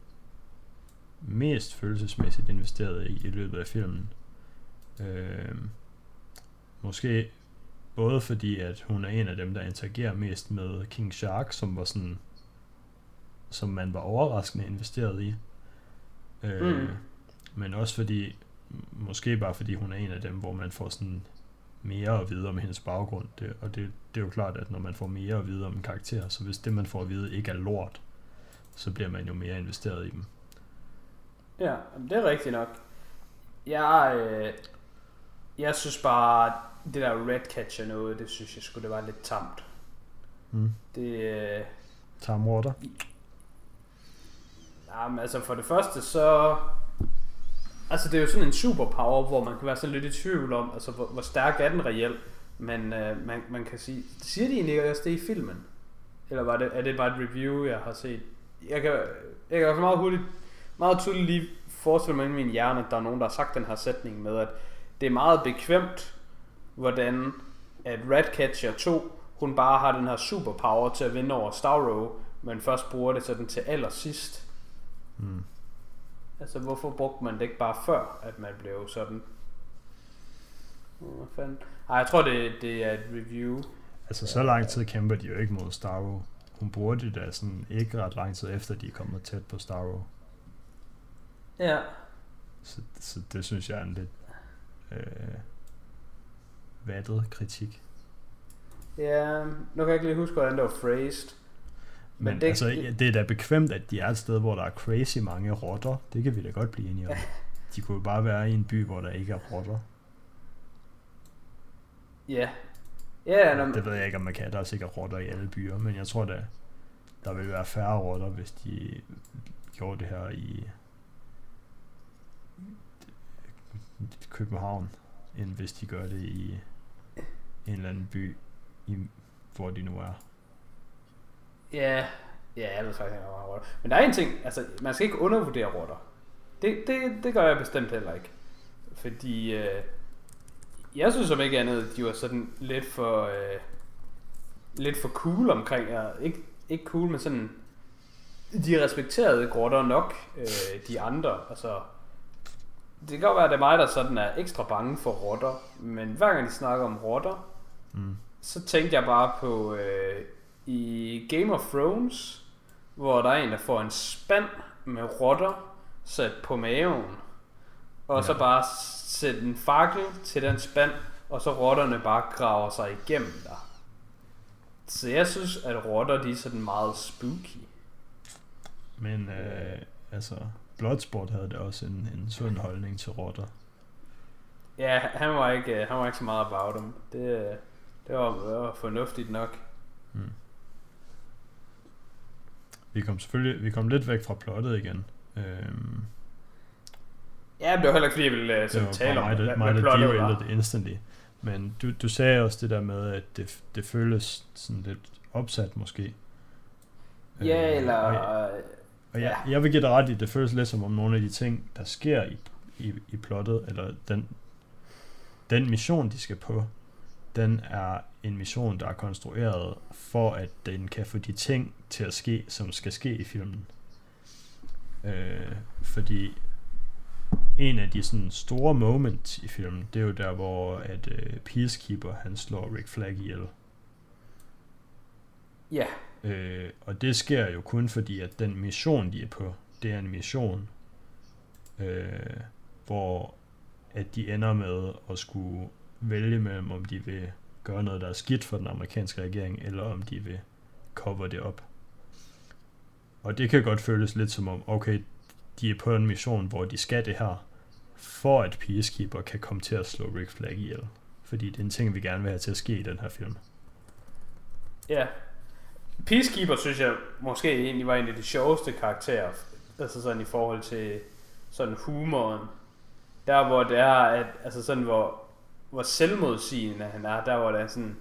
mest følelsesmæssigt investeret i i løbet af filmen. Øhm, måske både fordi, at hun er en af dem, der interagerer mest med King Shark, som var sådan, som man var overraskende investeret i. Øh, Mm. Men også fordi, måske bare fordi hun er en af dem, hvor man får sådan mere at vide om hendes baggrund. Det, og det, det er jo klart, at når man får mere at vide om en karakter, så hvis det, man får at vide, ikke er lort, så bliver man jo mere investeret i dem. Ja, det er rigtigt nok. Jeg, øh, jeg synes bare, det der Redcatcher noget, det synes jeg skulle det var lidt tamt. Mm. Det, øh, Tarmrotter jamen, altså for det første så... Altså det er jo sådan en superpower, hvor man kan være sådan lidt i tvivl om, altså hvor, hvor stærk er den reelt. Men øh, man, man kan sige, siger de egentlig også det i filmen? Eller var det, er det bare et review, jeg har set? Jeg kan, jeg kan også meget hurtigt, meget tydeligt lige forestille mig i min hjerne, at der er nogen, der har sagt den her sætning med, at det er meget bekvemt, hvordan at Ratcatcher 2, hun bare har den her superpower til at vinde over Starro, men først bruger det sådan til allersidst. Mm. Altså, hvorfor brugte man det ikke bare før, at man blev sådan? Hvad fanden? Ej, jeg tror, det, det er et review. Altså, så lang tid kæmper de jo ikke mod Starro. Hun bruger det da sådan ikke ret lang tid efter, de er kommet tæt på Starro. Ja. Så, så det synes jeg er en lidt øh, vattet kritik. Ja, nu kan jeg ikke lige huske, hvordan det var phrased. Men, Men det- altså, det er da bekvemt, at de er et sted, hvor der er crazy mange rotter. Det kan vi da godt blive enige om. <laughs> De kunne jo bare være i en by, hvor der ikke er rotter. Ja. Ja, når, Det ved jeg ikke, om man kan. Der er sikkert rotter i alle byer, men jeg tror da, der vil være færre rotter, hvis de gjorde det her i København, end hvis de gør det i en eller anden by, i, hvor de nu er. Ja, ja, jeg ved faktisk ikke, om rotter. Men der er en ting, altså, man skal ikke undervurdere rotter. Det, det, det gør jeg bestemt heller ikke. Fordi, øh, jeg synes som ikke andet, de var sådan lidt for, øh, lidt for cool omkring, ja, ikke, ikke cool, men sådan, de respekterede grotter nok, øh, de andre, altså, det kan godt være, at det er mig, der sådan er ekstra bange for rotter, men hver gang de snakker om rotter, Mm. så tænkte jeg bare på øh, i Game of Thrones, hvor der er en, der får en spand med rotter, sat på maven, og Ja. så bare sætte en fakkel til den spand, og så rotterne bare graver sig igennem der. Så jeg synes, at rotter de er sådan meget spooky. Men øh, altså, Bloodsport havde da også en, en sund holdning til rotter. Ja, han var ikke, øh, han var ikke så meget about dem. Det, øh, det, var, det var fornuftigt nok. Hmm. Vi kom selvfølgelig vi kom lidt væk fra plottet igen. Øhm, Ja, men det var heller ikke, fordi jeg ville uh, det sådan var tale om, mig, hvad, hvad mig, der plottet var. det instantly. Men du, du sagde også det der med, at det, det føles sådan lidt opsat måske. Ja, Øh, eller... Og, øh, og jeg, jeg vil give dig ret i, det føles lidt som om nogle af de ting, der sker i, i, i plottet, eller den, den mission, de skal på, den er en mission, der er konstrueret for, at den kan få de ting til at ske, som skal ske i filmen. Øh, fordi en af de sådan store moments i filmen, det er jo der, hvor at øh, Peacekeeper, han slår Rick Flag ihjel. Ja, Øh, og det sker jo kun fordi, at den mission, de er på, det er en mission, øh, hvor at de ender med at skulle vælge mellem, om de vil gøre noget, der er skidt for den amerikanske regering, eller om de vil cover det op. Og det kan godt føles lidt som om, okay, de er på en mission, hvor de skal det her, for at Peacekeeper kan komme til at slå Rick Flag ihjel. Fordi det er en ting, vi gerne vil have til at ske i den her film. ja. Peacekeeper synes jeg måske egentlig var en af de sjoveste karakterer. Altså sådan i forhold til sådan humoren. Der hvor det er, at, altså sådan hvor, hvor selvmodsigende han er, der hvor det er sådan,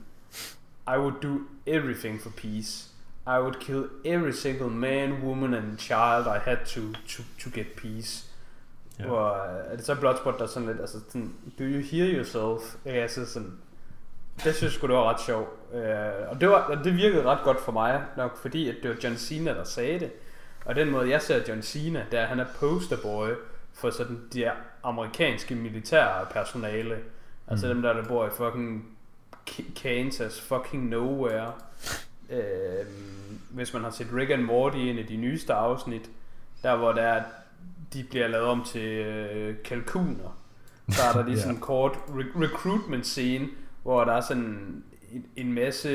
I would do everything for peace. I would kill every single man, woman and child I had to, to, to get peace. Ja. Hvor, øh, er det så Bloodsport, der er sådan lidt, altså sådan, do you hear yourself? Ja, altså sådan, det synes jeg det var ret sjovt. Øh, og det, var, og det virkede ret godt for mig, nok fordi, at det var John Cena, der sagde det. Og den måde, jeg ser John Cena, der han er posterboy for sådan de amerikanske militære personale. Altså Mm. dem der, der bor i fucking Kansas, fucking nowhere. Øh, hvis man har set Rick and Morty, en af de nyeste afsnit, der hvor der er, de bliver lavet om til øh, kalkuner. Så er der <laughs> lige sådan en kort re- recruitment scene, hvor der er sådan en, en masse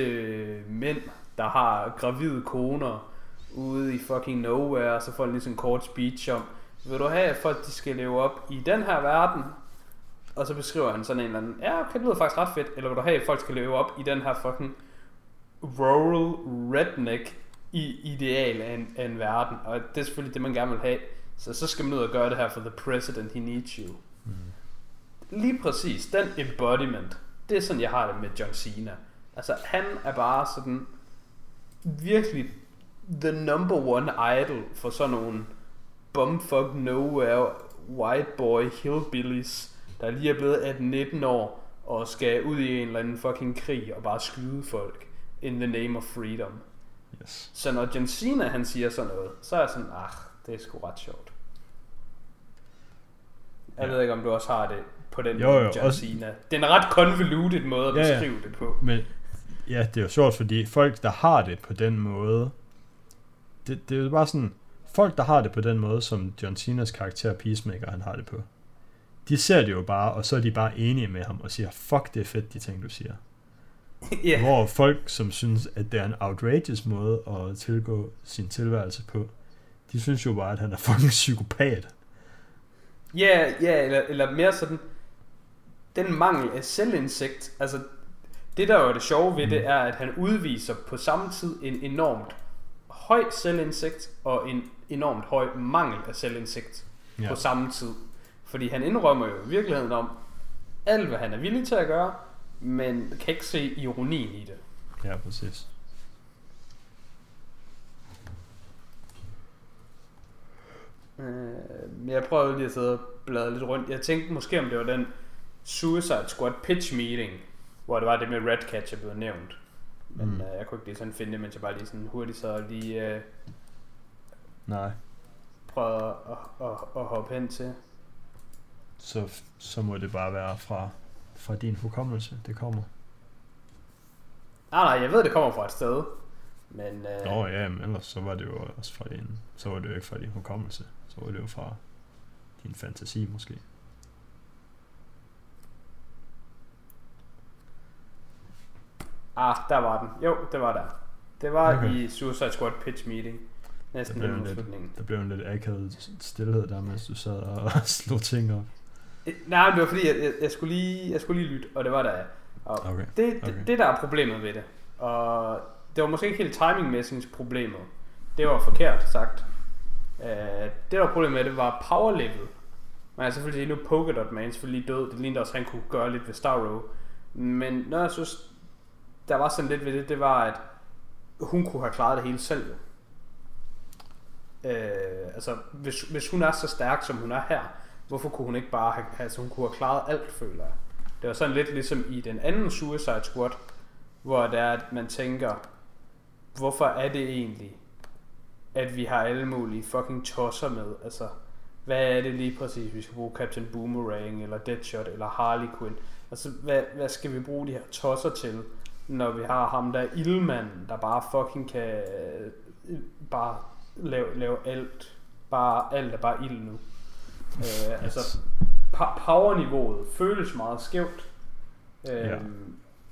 mænd, der har gravide koner ude i fucking nowhere, og så får de lige sådan en kort speech om, vil du have, at folk de skal leve op i den her verden? Og så beskriver han sådan en eller anden, ja, okay, det lyder faktisk ret fedt, eller vil du have, at folk skal leve op i den her fucking rural redneck i ideal af en, af en verden, og det er selvfølgelig det, man gerne vil have. Så så skal man ud og gøre det her for the president, he needs you. Mm. Lige præcis, den embodiment, det er sådan, jeg har det med John Cena. Altså, han er bare sådan virkelig the number one idol for sådan nogle bumfuck nowhere white boy hillbillies, der lige er blevet 18-19 år og skal ud i en eller anden fucking krig og bare skyde folk in the name of freedom. Yes. Så når John Cena han siger sådan noget, så er jeg sådan, ah, det er sgu ret sjovt. Jeg Ja. ved ikke, om du også har det på den Jo, måde, jo, John også- Cena. Det er en ret convoluted måde at Ja, ja. beskrive det på. Men ja, det er jo sjovt, fordi folk, der har det på den måde, det, det er jo bare sådan, folk, der har det på den måde, som John Cenas karakter Peacemaker, han har det på, de ser det jo bare, og så er de bare enige med ham og siger, fuck, det er fedt, de ting, du siger. <laughs> Ja, Hvor folk, som synes, at det er en outrageous måde at tilgå sin tilværelse på, de synes jo bare, at han er <laughs> fucking psykopat. ja, ja eller, eller mere sådan, den mangel af selvindsigt, altså det der jo er det sjove ved det, er, at han udviser på samme tid en enormt høj selvindsigt og en enormt høj mangel af selvindsigt. Ja. på samme tid. Fordi han indrømmer jo i virkeligheden om alt, hvad han er villig til at gøre, men kan ikke se ironien i det. Ja, præcis. Øh, men jeg prøvede lige at sidde og bladre lidt rundt. Jeg tænkte måske, om det var den Suicide Squad pitch meeting, hvor det var det med Redcatcher blev nævnt. Men mm. øh, jeg kunne ikke lige sådan finde det, mens jeg bare lige sådan hurtigt så lige øh, Nej. prøvede at, at, at, at hoppe hen til. Så, så må det bare være fra, fra din hukommelse, det kommer. Nej, nej, jeg ved, det kommer fra et sted. Men øh, Nå ja, men ellers så var det jo også fra din, så var det jo ikke fra din hukommelse, så var det jo fra din fantasi måske. Ah, der var den. Jo, det var der. Det var Okay. i Suicide Squad pitch meeting. Der Næsten blev, den en lidt, der blev en lidt akavet stillhed der, mens du sad og <laughs> slog ting op. Øh, Nej, det var fordi, jeg, jeg, jeg, skulle lige, jeg skulle lige lytte, og det var der. Og Okay. det, det, okay. det, der er problemet ved det, og det var måske ikke helt timingmæssigt problemet. Det var forkert sagt. Uh, det, der var problemet med det, var power level. Man kan selvfølgelig sige, nu er Polka Dot Man selvfølgelig død. Det lignede også, at han kunne gøre lidt ved Starro. Men når jeg synes, der var sådan lidt ved det, det var, at hun kunne have klaret det hele selv. Øh, altså, hvis, hvis hun er så stærk, som hun er her, hvorfor kunne hun ikke bare have, altså hun kunne have klaret alt, føler jeg. Det var sådan lidt ligesom i den anden Suicide Squad, hvor det er, at man tænker, hvorfor er det egentlig, at vi har alle mulige fucking tosser med? Altså, hvad er det lige præcis, vi skal bruge Captain Boomerang, eller Deadshot, eller Harley Quinn? Altså, hvad, hvad skal vi bruge de her tosser til, når vi har ham der ildmanden, der bare fucking kan øh, bare lave, lave alt. Bare, alt er bare ild nu. Øh, altså, pa- powerniveauet føles meget skævt. Øh, Ja.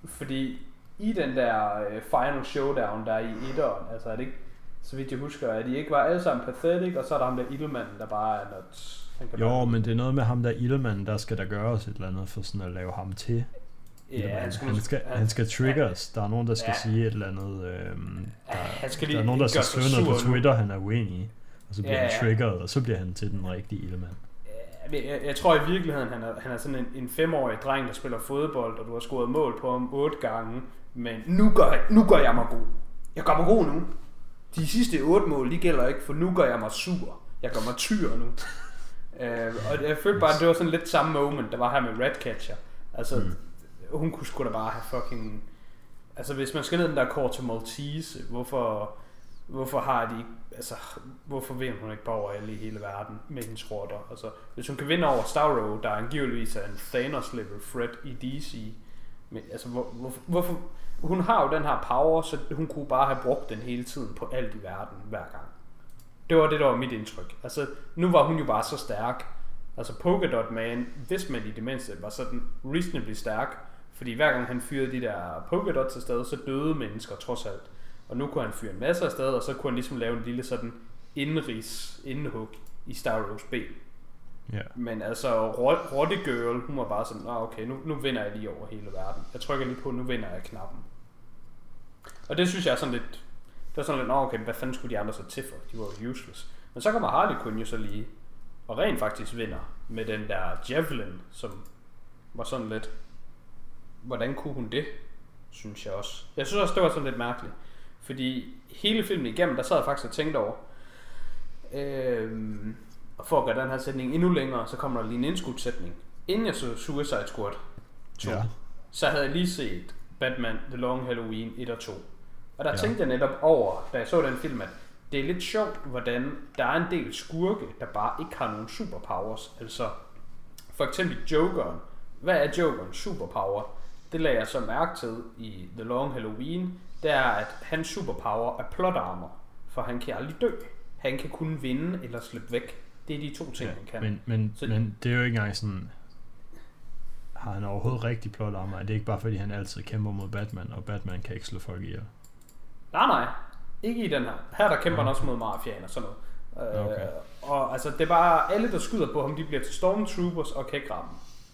Fordi i den der øh, final showdown, der er i etteren, altså er det ikke, så vidt jeg husker, at de ikke var alle sammen pathetic, og så er der ham der ildmanden, der bare er kan Jo, bare, men det er noget med ham der Ilman, der skal der gøres et eller andet for sådan at lave ham til. ja, han, skal, han, skal, han skal triggers. Der er nogen, der skal Ja. sige et eller andet. Øhm, der, han skal der lige er nogen, der skal skrive noget på nu. Twitter, han er uenig i. Og så bliver Ja, han triggeret, og så bliver han til den rigtige Ilman. Jeg, jeg, jeg tror i virkeligheden, han er, han er sådan en, en femårig dreng, der spiller fodbold, og du har scoret mål på ham otte gange. Men nu gør, jeg, nu gør jeg mig god. Jeg gør mig god nu. De sidste otte mål, de gælder ikke, for nu gør jeg mig sur. Jeg gør mig tyr nu. uh, <laughs> og jeg følte bare, at det var sådan lidt samme moment, der var her med Ratcatcher. Altså, mm. hun kunne sgu da bare have fucking... Altså, hvis man skal ned den der kort til Maltese, hvorfor, hvorfor har de ikke... Altså, hvorfor vinder hun ikke bare over alle i hele verden med hendes rotter? Altså, hvis hun kan vinde over Starro, der angiveligvis er en Thanos-level threat i DC, men, altså, hvor, hvorfor, hvorfor... Hun har jo den her power, så hun kunne bare have brugt den hele tiden på alt i verden, hver gang. Det var det, der var mit indtryk. Altså, nu var hun jo bare så stærk. Altså, Polka Dot Man, hvis man i det mindste var sådan reasonably stærk, fordi hver gang han fyrede de der polka dots afsted, så døde mennesker trods alt. Og nu kunne han fyre en masse afsted, og så kunne han ligesom lave en lille sådan indrigs indhug i Starros ben. Ja. Men altså, Rot- Rotte Girl, hun var bare sådan, ah, okay, nu, nu vinder jeg lige over hele verden. Jeg trykker lige på, nu vinder jeg knappen. Og det synes jeg er sådan lidt, det var sådan lidt, "Nå, okay, hvad fanden skulle de andre så til for? De var jo useless. Men så kommer Harley Quinn jo så lige, og rent faktisk vinder med den der Javelin, som var sådan lidt, hvordan kunne hun det? Synes jeg også. Jeg synes også, det var sådan lidt mærkeligt. Fordi hele filmen igennem, der sad jeg faktisk og tænkte over, øhm, og for at gøre den her sætning endnu længere, så kommer der lige en indskudsætning. Inden jeg så Suicide Squad 2, Ja. så havde jeg lige set Batman The Long Halloween 1 og 2. Og der ja. tænkte jeg netop over, da jeg så den film, at det er lidt sjovt, hvordan der er en del skurke, der bare ikke har nogen superpowers. Altså, for eksempel Jokeren. Hvad er Jokerens superpower? Det lagde jeg så mærke til i The Long Halloween. Det er, at hans superpower er plot armor. For han kan aldrig dø. Han kan kun vinde eller slippe væk. Det er de to ting, ja. han kan. Men, men, Så- men det er jo ikke engang sådan... Har han overhovedet rigtig plot armor? Er det ikke bare fordi, han altid kæmper mod Batman, og Batman kan ikke slå folk ihjel? Nej, nej. Ikke i den her. Her der kæmper han Nå. også mod mafiaen og sådan noget. Okay. Øh, og altså, det er bare, alle der skyder på ham, de bliver til stormtroopers og kan ikke ramme.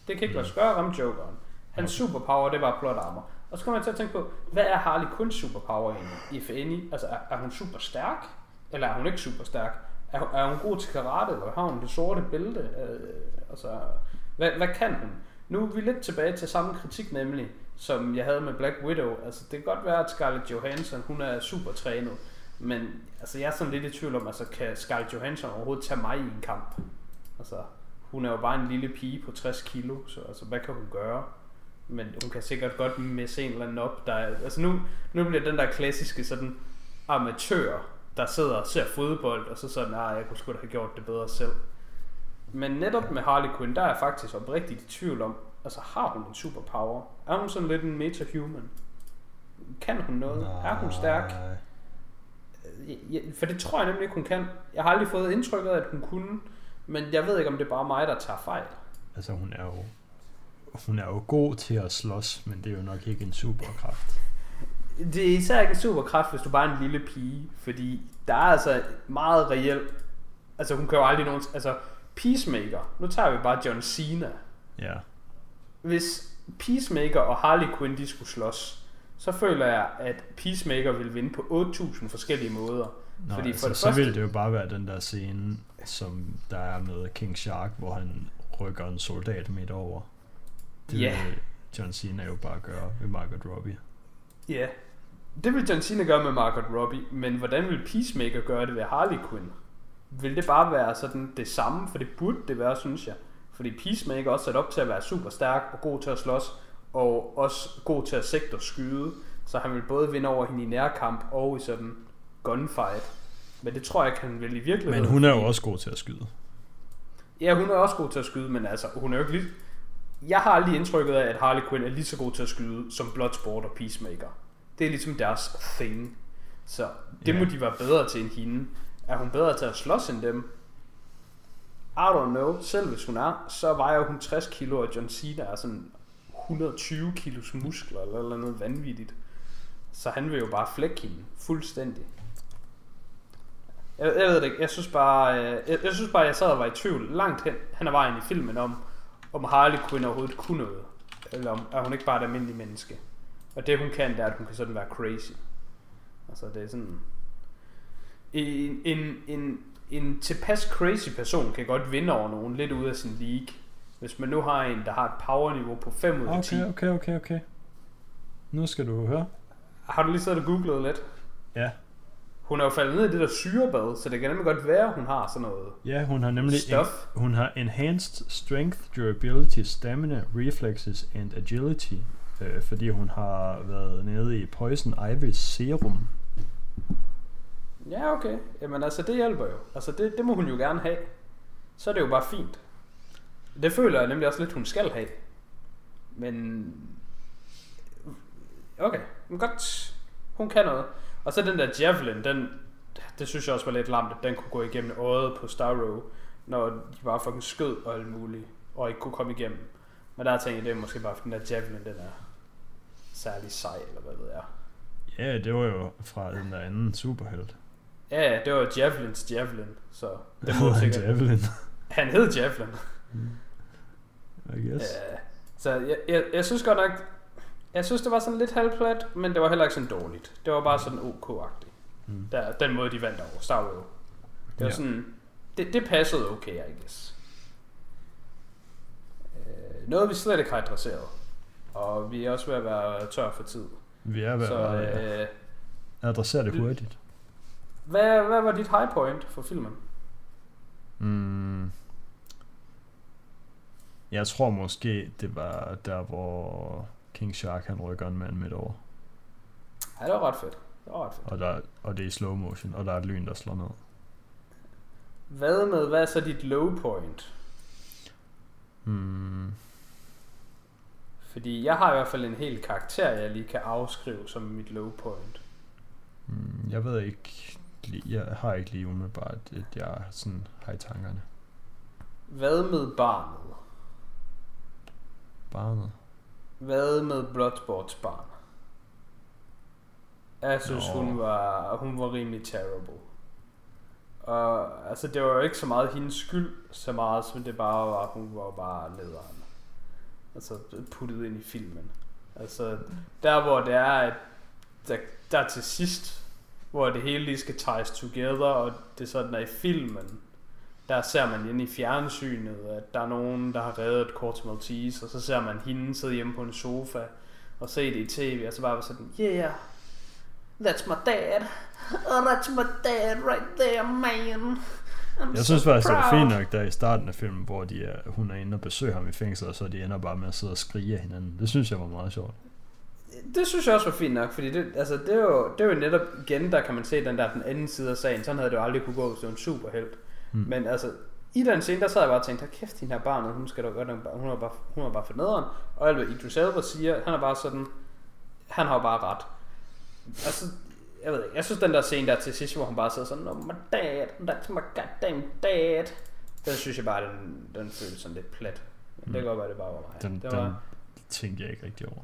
Det kan ikke lade sig gøre at ramme Jokeren. Hans Okay. superpower, det er bare plot armor. Og så kommer jeg til at tænke på, hvad er Harley Quinn superpower egentlig? If any? Altså, er, er hun super stærk? Eller er hun ikke super stærk? Er, hun- er hun god til karate? Eller har hun det sorte bælte? Øh, altså, hvad, hvad kan hun? Nu er vi lidt tilbage til samme kritik nemlig, som jeg havde med Black Widow. Altså, det kan godt være, at Scarlett Johansson, hun er super trænet. Men altså, jeg er sådan lidt i tvivl om, altså, kan Scarlett Johansson overhovedet tage mig i en kamp? Altså, hun er jo bare en lille pige på 60 kilo, så altså, hvad kan hun gøre? Men hun kan sikkert godt messe en eller anden op. Der er, altså nu, nu bliver den der klassiske sådan amatør, der sidder og ser fodbold, og så sådan, nej, jeg kunne sgu da have gjort det bedre selv. Men netop med Harley Quinn, der er jeg faktisk oprigtigt i tvivl om, altså har hun en superpower? Er hun sådan lidt en metahuman? Kan hun noget? Er hun stærk? Nej. For det tror jeg nemlig ikke, hun kan. Jeg har aldrig fået indtrykket af, at hun kunne. Men jeg ved ikke, om det er bare mig, der tager fejl. Altså, hun er jo hun er jo god til at slås, men det er jo nok ikke en superkraft. Det er især ikke en superkraft, hvis du bare er en lille pige, fordi der er altså meget reelt, altså hun kan jo aldrig nogen, altså Peacemaker, nu tager vi bare John Cena. Ja. Hvis Peacemaker og Harley Quinn de skulle slås, så føler jeg, at Peacemaker vil vinde på 8.000 forskellige måder. Nå, Fordi altså, for det så første- vil det jo bare være den der scene, som der er med King Shark, hvor han rykker en soldat midt over. Det Ja. vil John Cena jo bare gøre ved Margot Robbie. Ja, det vil John Cena gøre med Margot Robbie, men hvordan vil Peacemaker gøre det ved Harley Quinn? Vil det bare være sådan det samme, for det burde det være, synes jeg. Fordi Peacemaker er også sat op til at være super stærk og god til at slås, og også god til at sigte og skyde. Så han vil både vinde over hende i nærkamp og i sådan gunfight. Men det tror jeg han vil i virkeligheden. Men hun er jo også god til at skyde. Ja, hun er også god til at skyde, men altså, hun er jo ikke lige... Jeg har aldrig indtrykket af, at Harley Quinn er lige så god til at skyde som Bloodsport og Peacemaker. Det er ligesom deres thing. Så det Ja. må de være bedre til end hende. Er hun bedre til at slås end dem? I don't know. Selv hvis hun er, så vejer hun 60 kilo, og John Cena er sådan 120 kilos muskler, eller eller noget vanvittigt. Så han vil jo bare flække hende fuldstændig. Jeg, jeg ved det ikke. Jeg synes bare, øh, jeg, jeg synes bare, jeg sad og var i tvivl langt hen, hen ad vejen i filmen om, om Harley Quinn overhovedet kunne noget. Eller om, er hun ikke bare et almindeligt menneske. Og det hun kan, det er, at hun kan sådan være crazy. Altså det er sådan... En, en, en, en tilpas crazy person kan godt vinde over nogen lidt ud af sin league. Hvis man nu har en, der har et powerniveau på 5 ud af 10. Okay, okay, okay, okay. Nu skal du høre. Har du lige siddet og googlet lidt? Ja. Hun er jo faldet ned i det der syrebad, så det kan nemlig godt være, at hun har sådan noget Ja, hun har nemlig Stuff. En, hun har enhanced strength, durability, stamina, reflexes and agility, øh, fordi hun har været nede i Poison Ivy's serum. Ja, okay. Jamen altså, det hjælper jo. Altså, det, det må hun jo gerne have. Så er det jo bare fint. Det føler jeg nemlig også lidt, hun skal have. Men... Okay, men godt. Hun kan noget. Og så den der Javelin, den... Det synes jeg også var lidt lamt, at den kunne gå igennem øjet på Starro, når de bare fucking skød og alt muligt, og ikke kunne komme igennem. Men der tænkte jeg, det er måske bare, fordi den der Javelin, den er særlig sej, eller hvad ved jeg. Ja, det var jo fra den der anden superhelt. Ja, det var Javelins Javelin, så Det var sikkert... Javelin, Han hed Javelin. I guess. Ja, så jeg, jeg, jeg synes godt nok, jeg synes det var sådan lidt halvplat, men det var heller ikke sådan dårligt. Det var bare sådan OK-agtigt. Mm. Der, den måde, de vandt over Star Wars. Det var Ja. sådan, det, det passede okay, I guess. Øh, noget vi slet ikke har adresseret. Og vi er også ved at være tør for tid. Vi er ved Så at øh, adressere det hurtigt. hvad, hvad var dit high point for filmen? Mm. Jeg tror måske, det var der, hvor King Shark han rykker en mand midt over. Ja, det var ret fedt. Det var ret fedt. Og, der, og det er i slow motion, og der er et lyn, der slår ned. Hvad med, hvad er så dit low point? Hmm. Fordi jeg har i hvert fald en hel karakter, jeg lige kan afskrive som mit low point. Hmm. Jeg ved ikke, jeg har ikke lige umiddelbart, at jeg sådan har i tankerne. Hvad med barnet? Barnet. Hvad med Bloodsports barn? Jeg synes, Nå. hun var, hun var rimelig terrible. Og altså, det var jo ikke så meget hendes skyld, så meget som det bare var, hun var bare nederen. Altså, puttet ind i filmen. Altså, der hvor det er, at der, der til sidst, hvor det hele lige skal ties together, og det sådan er i filmen, der ser man inde i fjernsynet, at der er nogen, der har reddet et kort Maltese, og så ser man hende sidde hjemme på en sofa, og se det i tv, og så bare sådan, yeah, that's my dad, oh, that's my dad right there, man. I'm Jeg so synes faktisk, det er proud." fint nok der i starten af filmen, hvor de er, hun er inde og besøger ham i fængslet, og så de ender bare med at sidde og skrige af hinanden. Det synes jeg var meget sjovt. Det synes jeg også var fint nok, fordi det, altså, det, er jo, det er jo netop igen, der kan man se den der den anden side af sagen. Sådan havde det jo aldrig kunne gå, hvis det var en superhelt. Hmm. Men altså, i den scene, der sad jeg bare og tænkte, "Hold kæft, hende her barnet, hun skal da godt hun er bare, hun er bare for nederen. Og alt hvad Idris Elba siger, han er bare sådan, han har bare ret. Altså, jeg ved ikke, jeg synes den der scene der til sidst, hvor hun bare sidder sådan, oh my dad, that's my goddamn dad. Den synes jeg bare, den, den føles sådan lidt plat. Men Mm. det kan godt være, det bare var mig. Den, det den var, tænkte jeg ikke rigtig over.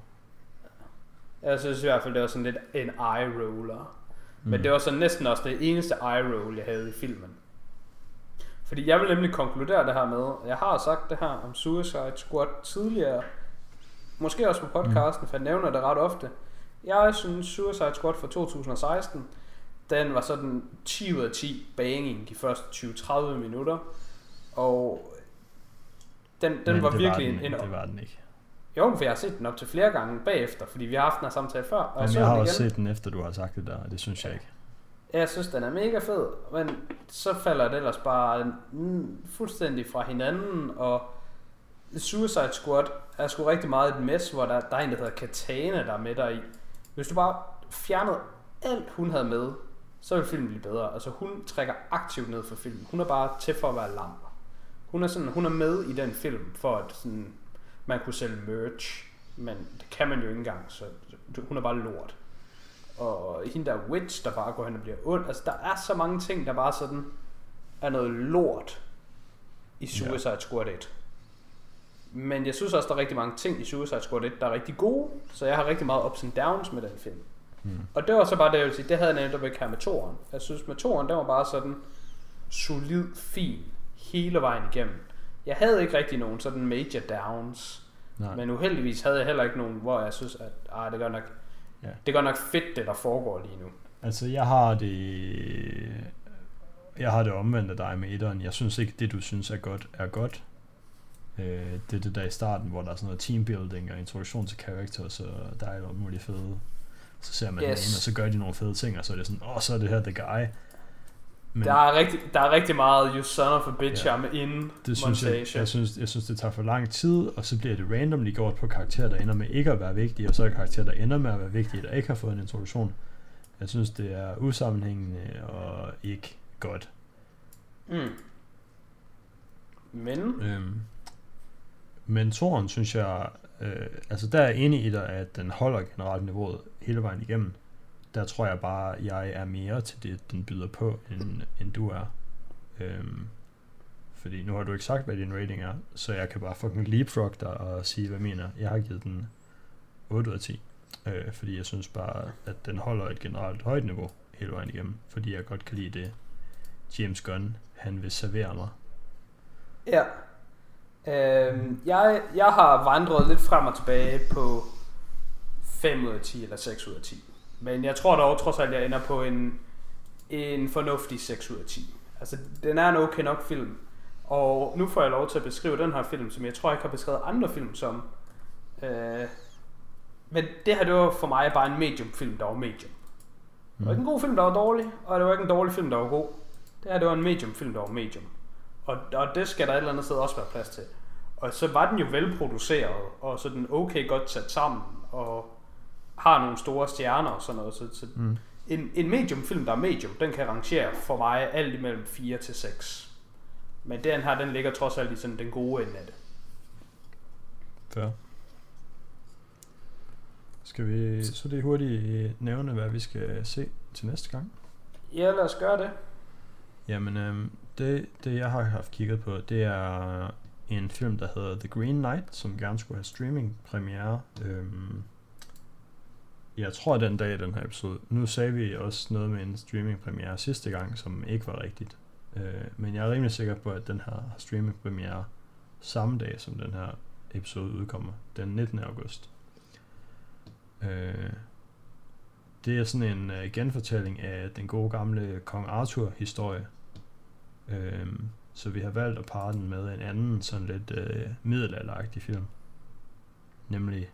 jeg synes i hvert fald, det var sådan lidt en eye-roller. Mm. Men Mm. det var så næsten også det eneste eye-roll, jeg havde i filmen. Fordi jeg vil nemlig konkludere det her med, jeg har sagt det her om Suicide Squad tidligere, måske også på podcasten, for jeg nævner det ret ofte. Jeg synes Suicide Squad fra 2016, den var sådan 10 ud af 10 banging de første 20-30 minutter. Og den, den Men var virkelig var den, en. Det var den ikke. Jo, for jeg har set den op til flere gange bagefter, fordi vi har haft den her samtale før. Og Jamen, så jeg har den også igen. set den efter, du har sagt det der, og det synes jeg ikke. Jeg synes, den er mega fed, men så falder det ellers bare mm, fuldstændig fra hinanden, og Suicide Squad er sgu rigtig meget et mess, hvor der, der er en, der hedder Katana, der er med der i. Hvis du bare fjernede alt, hun havde med, så ville filmen blive bedre. Altså, hun trækker aktivt ned for filmen. Hun er bare til for at være lam. Hun er, sådan, hun er med i den film, for at sådan, man kunne sælge merch, men det kan man jo ikke engang, så hun er bare lort og hende der witch, der bare går hen og bliver ond. Altså, der er så mange ting, der bare sådan er noget lort i Suicide Squad 1. Men jeg synes også, der er rigtig mange ting i Suicide Squad 1, der er rigtig gode, så jeg har rigtig meget ups and downs med den film. Mm. Og det var så bare det, jeg ville sige, det havde jeg netop ikke her med toren. Jeg synes med toren, den var bare sådan solid, fin, hele vejen igennem. Jeg havde ikke rigtig nogen sådan major downs, Nej. men uheldigvis havde jeg heller ikke nogen, hvor jeg synes, at ah, det, gør nok, Ja. det gør nok fedt, det der foregår lige nu. Altså, jeg har det... Jeg har det omvendt af dig med etteren. Jeg synes ikke, det du synes er godt, er godt. Øh, det er det der i starten, hvor der er sådan noget teambuilding og introduktion til characters, og der er alt muligt fede. Så ser man yes. Ene, og så gør de nogle fede ting, og så er det sådan, åh, oh, så er det her the guy. Men Der er, rigtig, der er rigtig meget You Son of a Bitch Ja. med inden det synes jeg, jeg, synes, jeg synes, det tager for lang tid, og så bliver det randomly gjort på karakterer, der ender med ikke at være vigtige, og så er karakterer, der ender med at være vigtige, der ikke har fået en introduktion. Jeg synes, det er usammenhængende og ikke godt. Mm. Men, Øhm, men toren synes jeg, øh, altså der er jeg enig i dig, at den holder generelt niveauet hele vejen igennem. Der tror jeg bare, at jeg er mere til det, den byder på, end, end du er. Øhm, fordi nu har du ikke sagt, hvad din rating er, så jeg kan bare fucking leapfrog dig og sige, hvad jeg mener. Jeg har givet den 8 ud af 10. Øh, fordi jeg synes bare, at den holder et generelt højt niveau hele vejen igennem. Fordi jeg godt kan lide det, James Gunn, han vil servere mig. ja. Øhm, jeg, jeg har vandret lidt frem og tilbage på 5 ud af 10 eller 6 ud af 10. Men jeg tror dog trods alt, jeg ender på en, en fornuftig 6 ud af 10. Altså, den er en okay nok film. Og nu får jeg lov til at beskrive den her film, som jeg tror, jeg ikke har beskrevet andre film som. Øh, men det her, det var for mig bare en medium film, der var medium. Det var ikke en god film, der var dårlig, og det var ikke en dårlig film, der var god. Det her, det var en medium film, der var medium. Og, og det skal der et eller andet sted også være plads til. Og så var den jo velproduceret, og sådan okay godt sat sammen, og har nogle store stjerner og sådan noget. Så, så Mm. en, en medium film, der er medium, den kan rangere for mig alt imellem 4 til 6. Men den her, den ligger trods alt i sådan den gode ende af det. Fair. Skal vi så lige hurtigt øh, nævne, hvad vi skal se til næste gang? Ja, lad os gøre det. Jamen, øhm, det, det jeg har haft kigget på, det er en film, der hedder The Green Knight, som gerne skulle have streaming premiere. Øhm, jeg tror den dag, den her episode. Nu sagde vi også noget med en streamingpremiere sidste gang, som ikke var rigtigt. Øh, men jeg er rimelig sikker på, at den her streamingpremiere samme dag, som den her episode udkommer. Den 19. august. Øh, det er sådan en uh, genfortælling af den gode gamle Kong Arthur historie. Øhm, så vi har valgt at parre den med en anden sådan lidt øh, middelalderagtig film. Nemlig,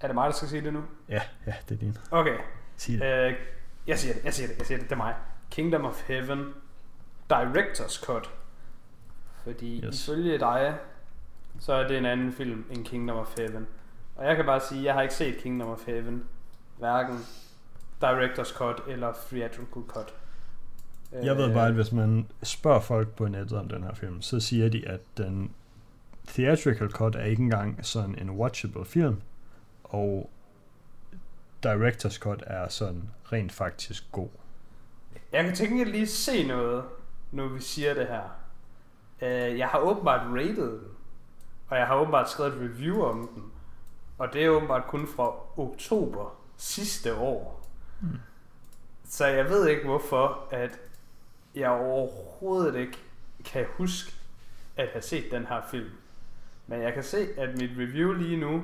er det mig, der skal sige det nu? ja, ja, det er din. Okay. Sig det. Øh, jeg siger det, jeg siger det, jeg siger det, det er mig. Kingdom of Heaven Director's Cut. Fordi Yes. ifølge dig, så er det en anden film end Kingdom of Heaven. Og jeg kan bare sige, jeg har ikke set Kingdom of Heaven. Hverken Director's Cut eller Theatrical Cut. Jeg ved Øh, bare, at hvis man spørger folk på nettet om den her film, så siger de, at den theatrical cut er ikke engang sådan en watchable film, og director's cut er sådan rent faktisk god. Jeg kan tænke lige se noget nu vi siger det her. Uh, jeg har åbenbart rated den, og jeg har åbenbart skrevet et review om den, og det er åbenbart kun fra oktober sidste år. Hmm. Så jeg ved ikke hvorfor, at jeg overhovedet ikke kan huske at have set den her film. Men jeg kan se, at mit review lige nu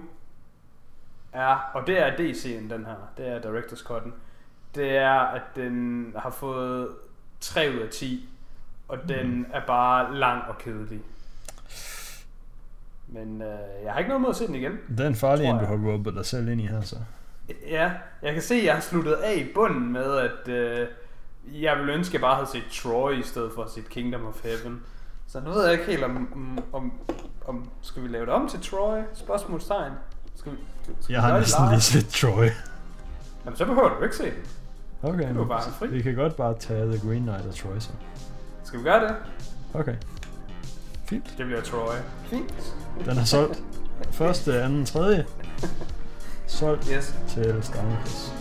er, og det er DC'en den her, det er Director's Cut'en, det er, at den har fået 3 ud af 10, og den er bare lang og kedelig. Men øh, jeg har ikke noget mod at se den igen. Det er en farlig en, du har råbet dig selv ind i her, så. Ja, jeg kan se, at jeg har sluttet af i bunden med, at øh, jeg ville ønske, at jeg bare havde set Troy i stedet for at set Kingdom of Heaven. Så nu ved jeg ikke helt, om, om, om, om skal vi lave det om til Troy? Spørgsmålstegn. Skal vi, skal vi Jeg har gøre det næsten lige set Troy. Jamen, så behøver du ikke se den. Okay, Det var bare fri. vi kan godt bare tage The Green Knight og Troy så. Skal vi gøre det? Okay. Fint. Det bliver Troy. Fint. Den er solgt. Første, anden, tredje. <laughs> Solgt Yes. til Starmcast.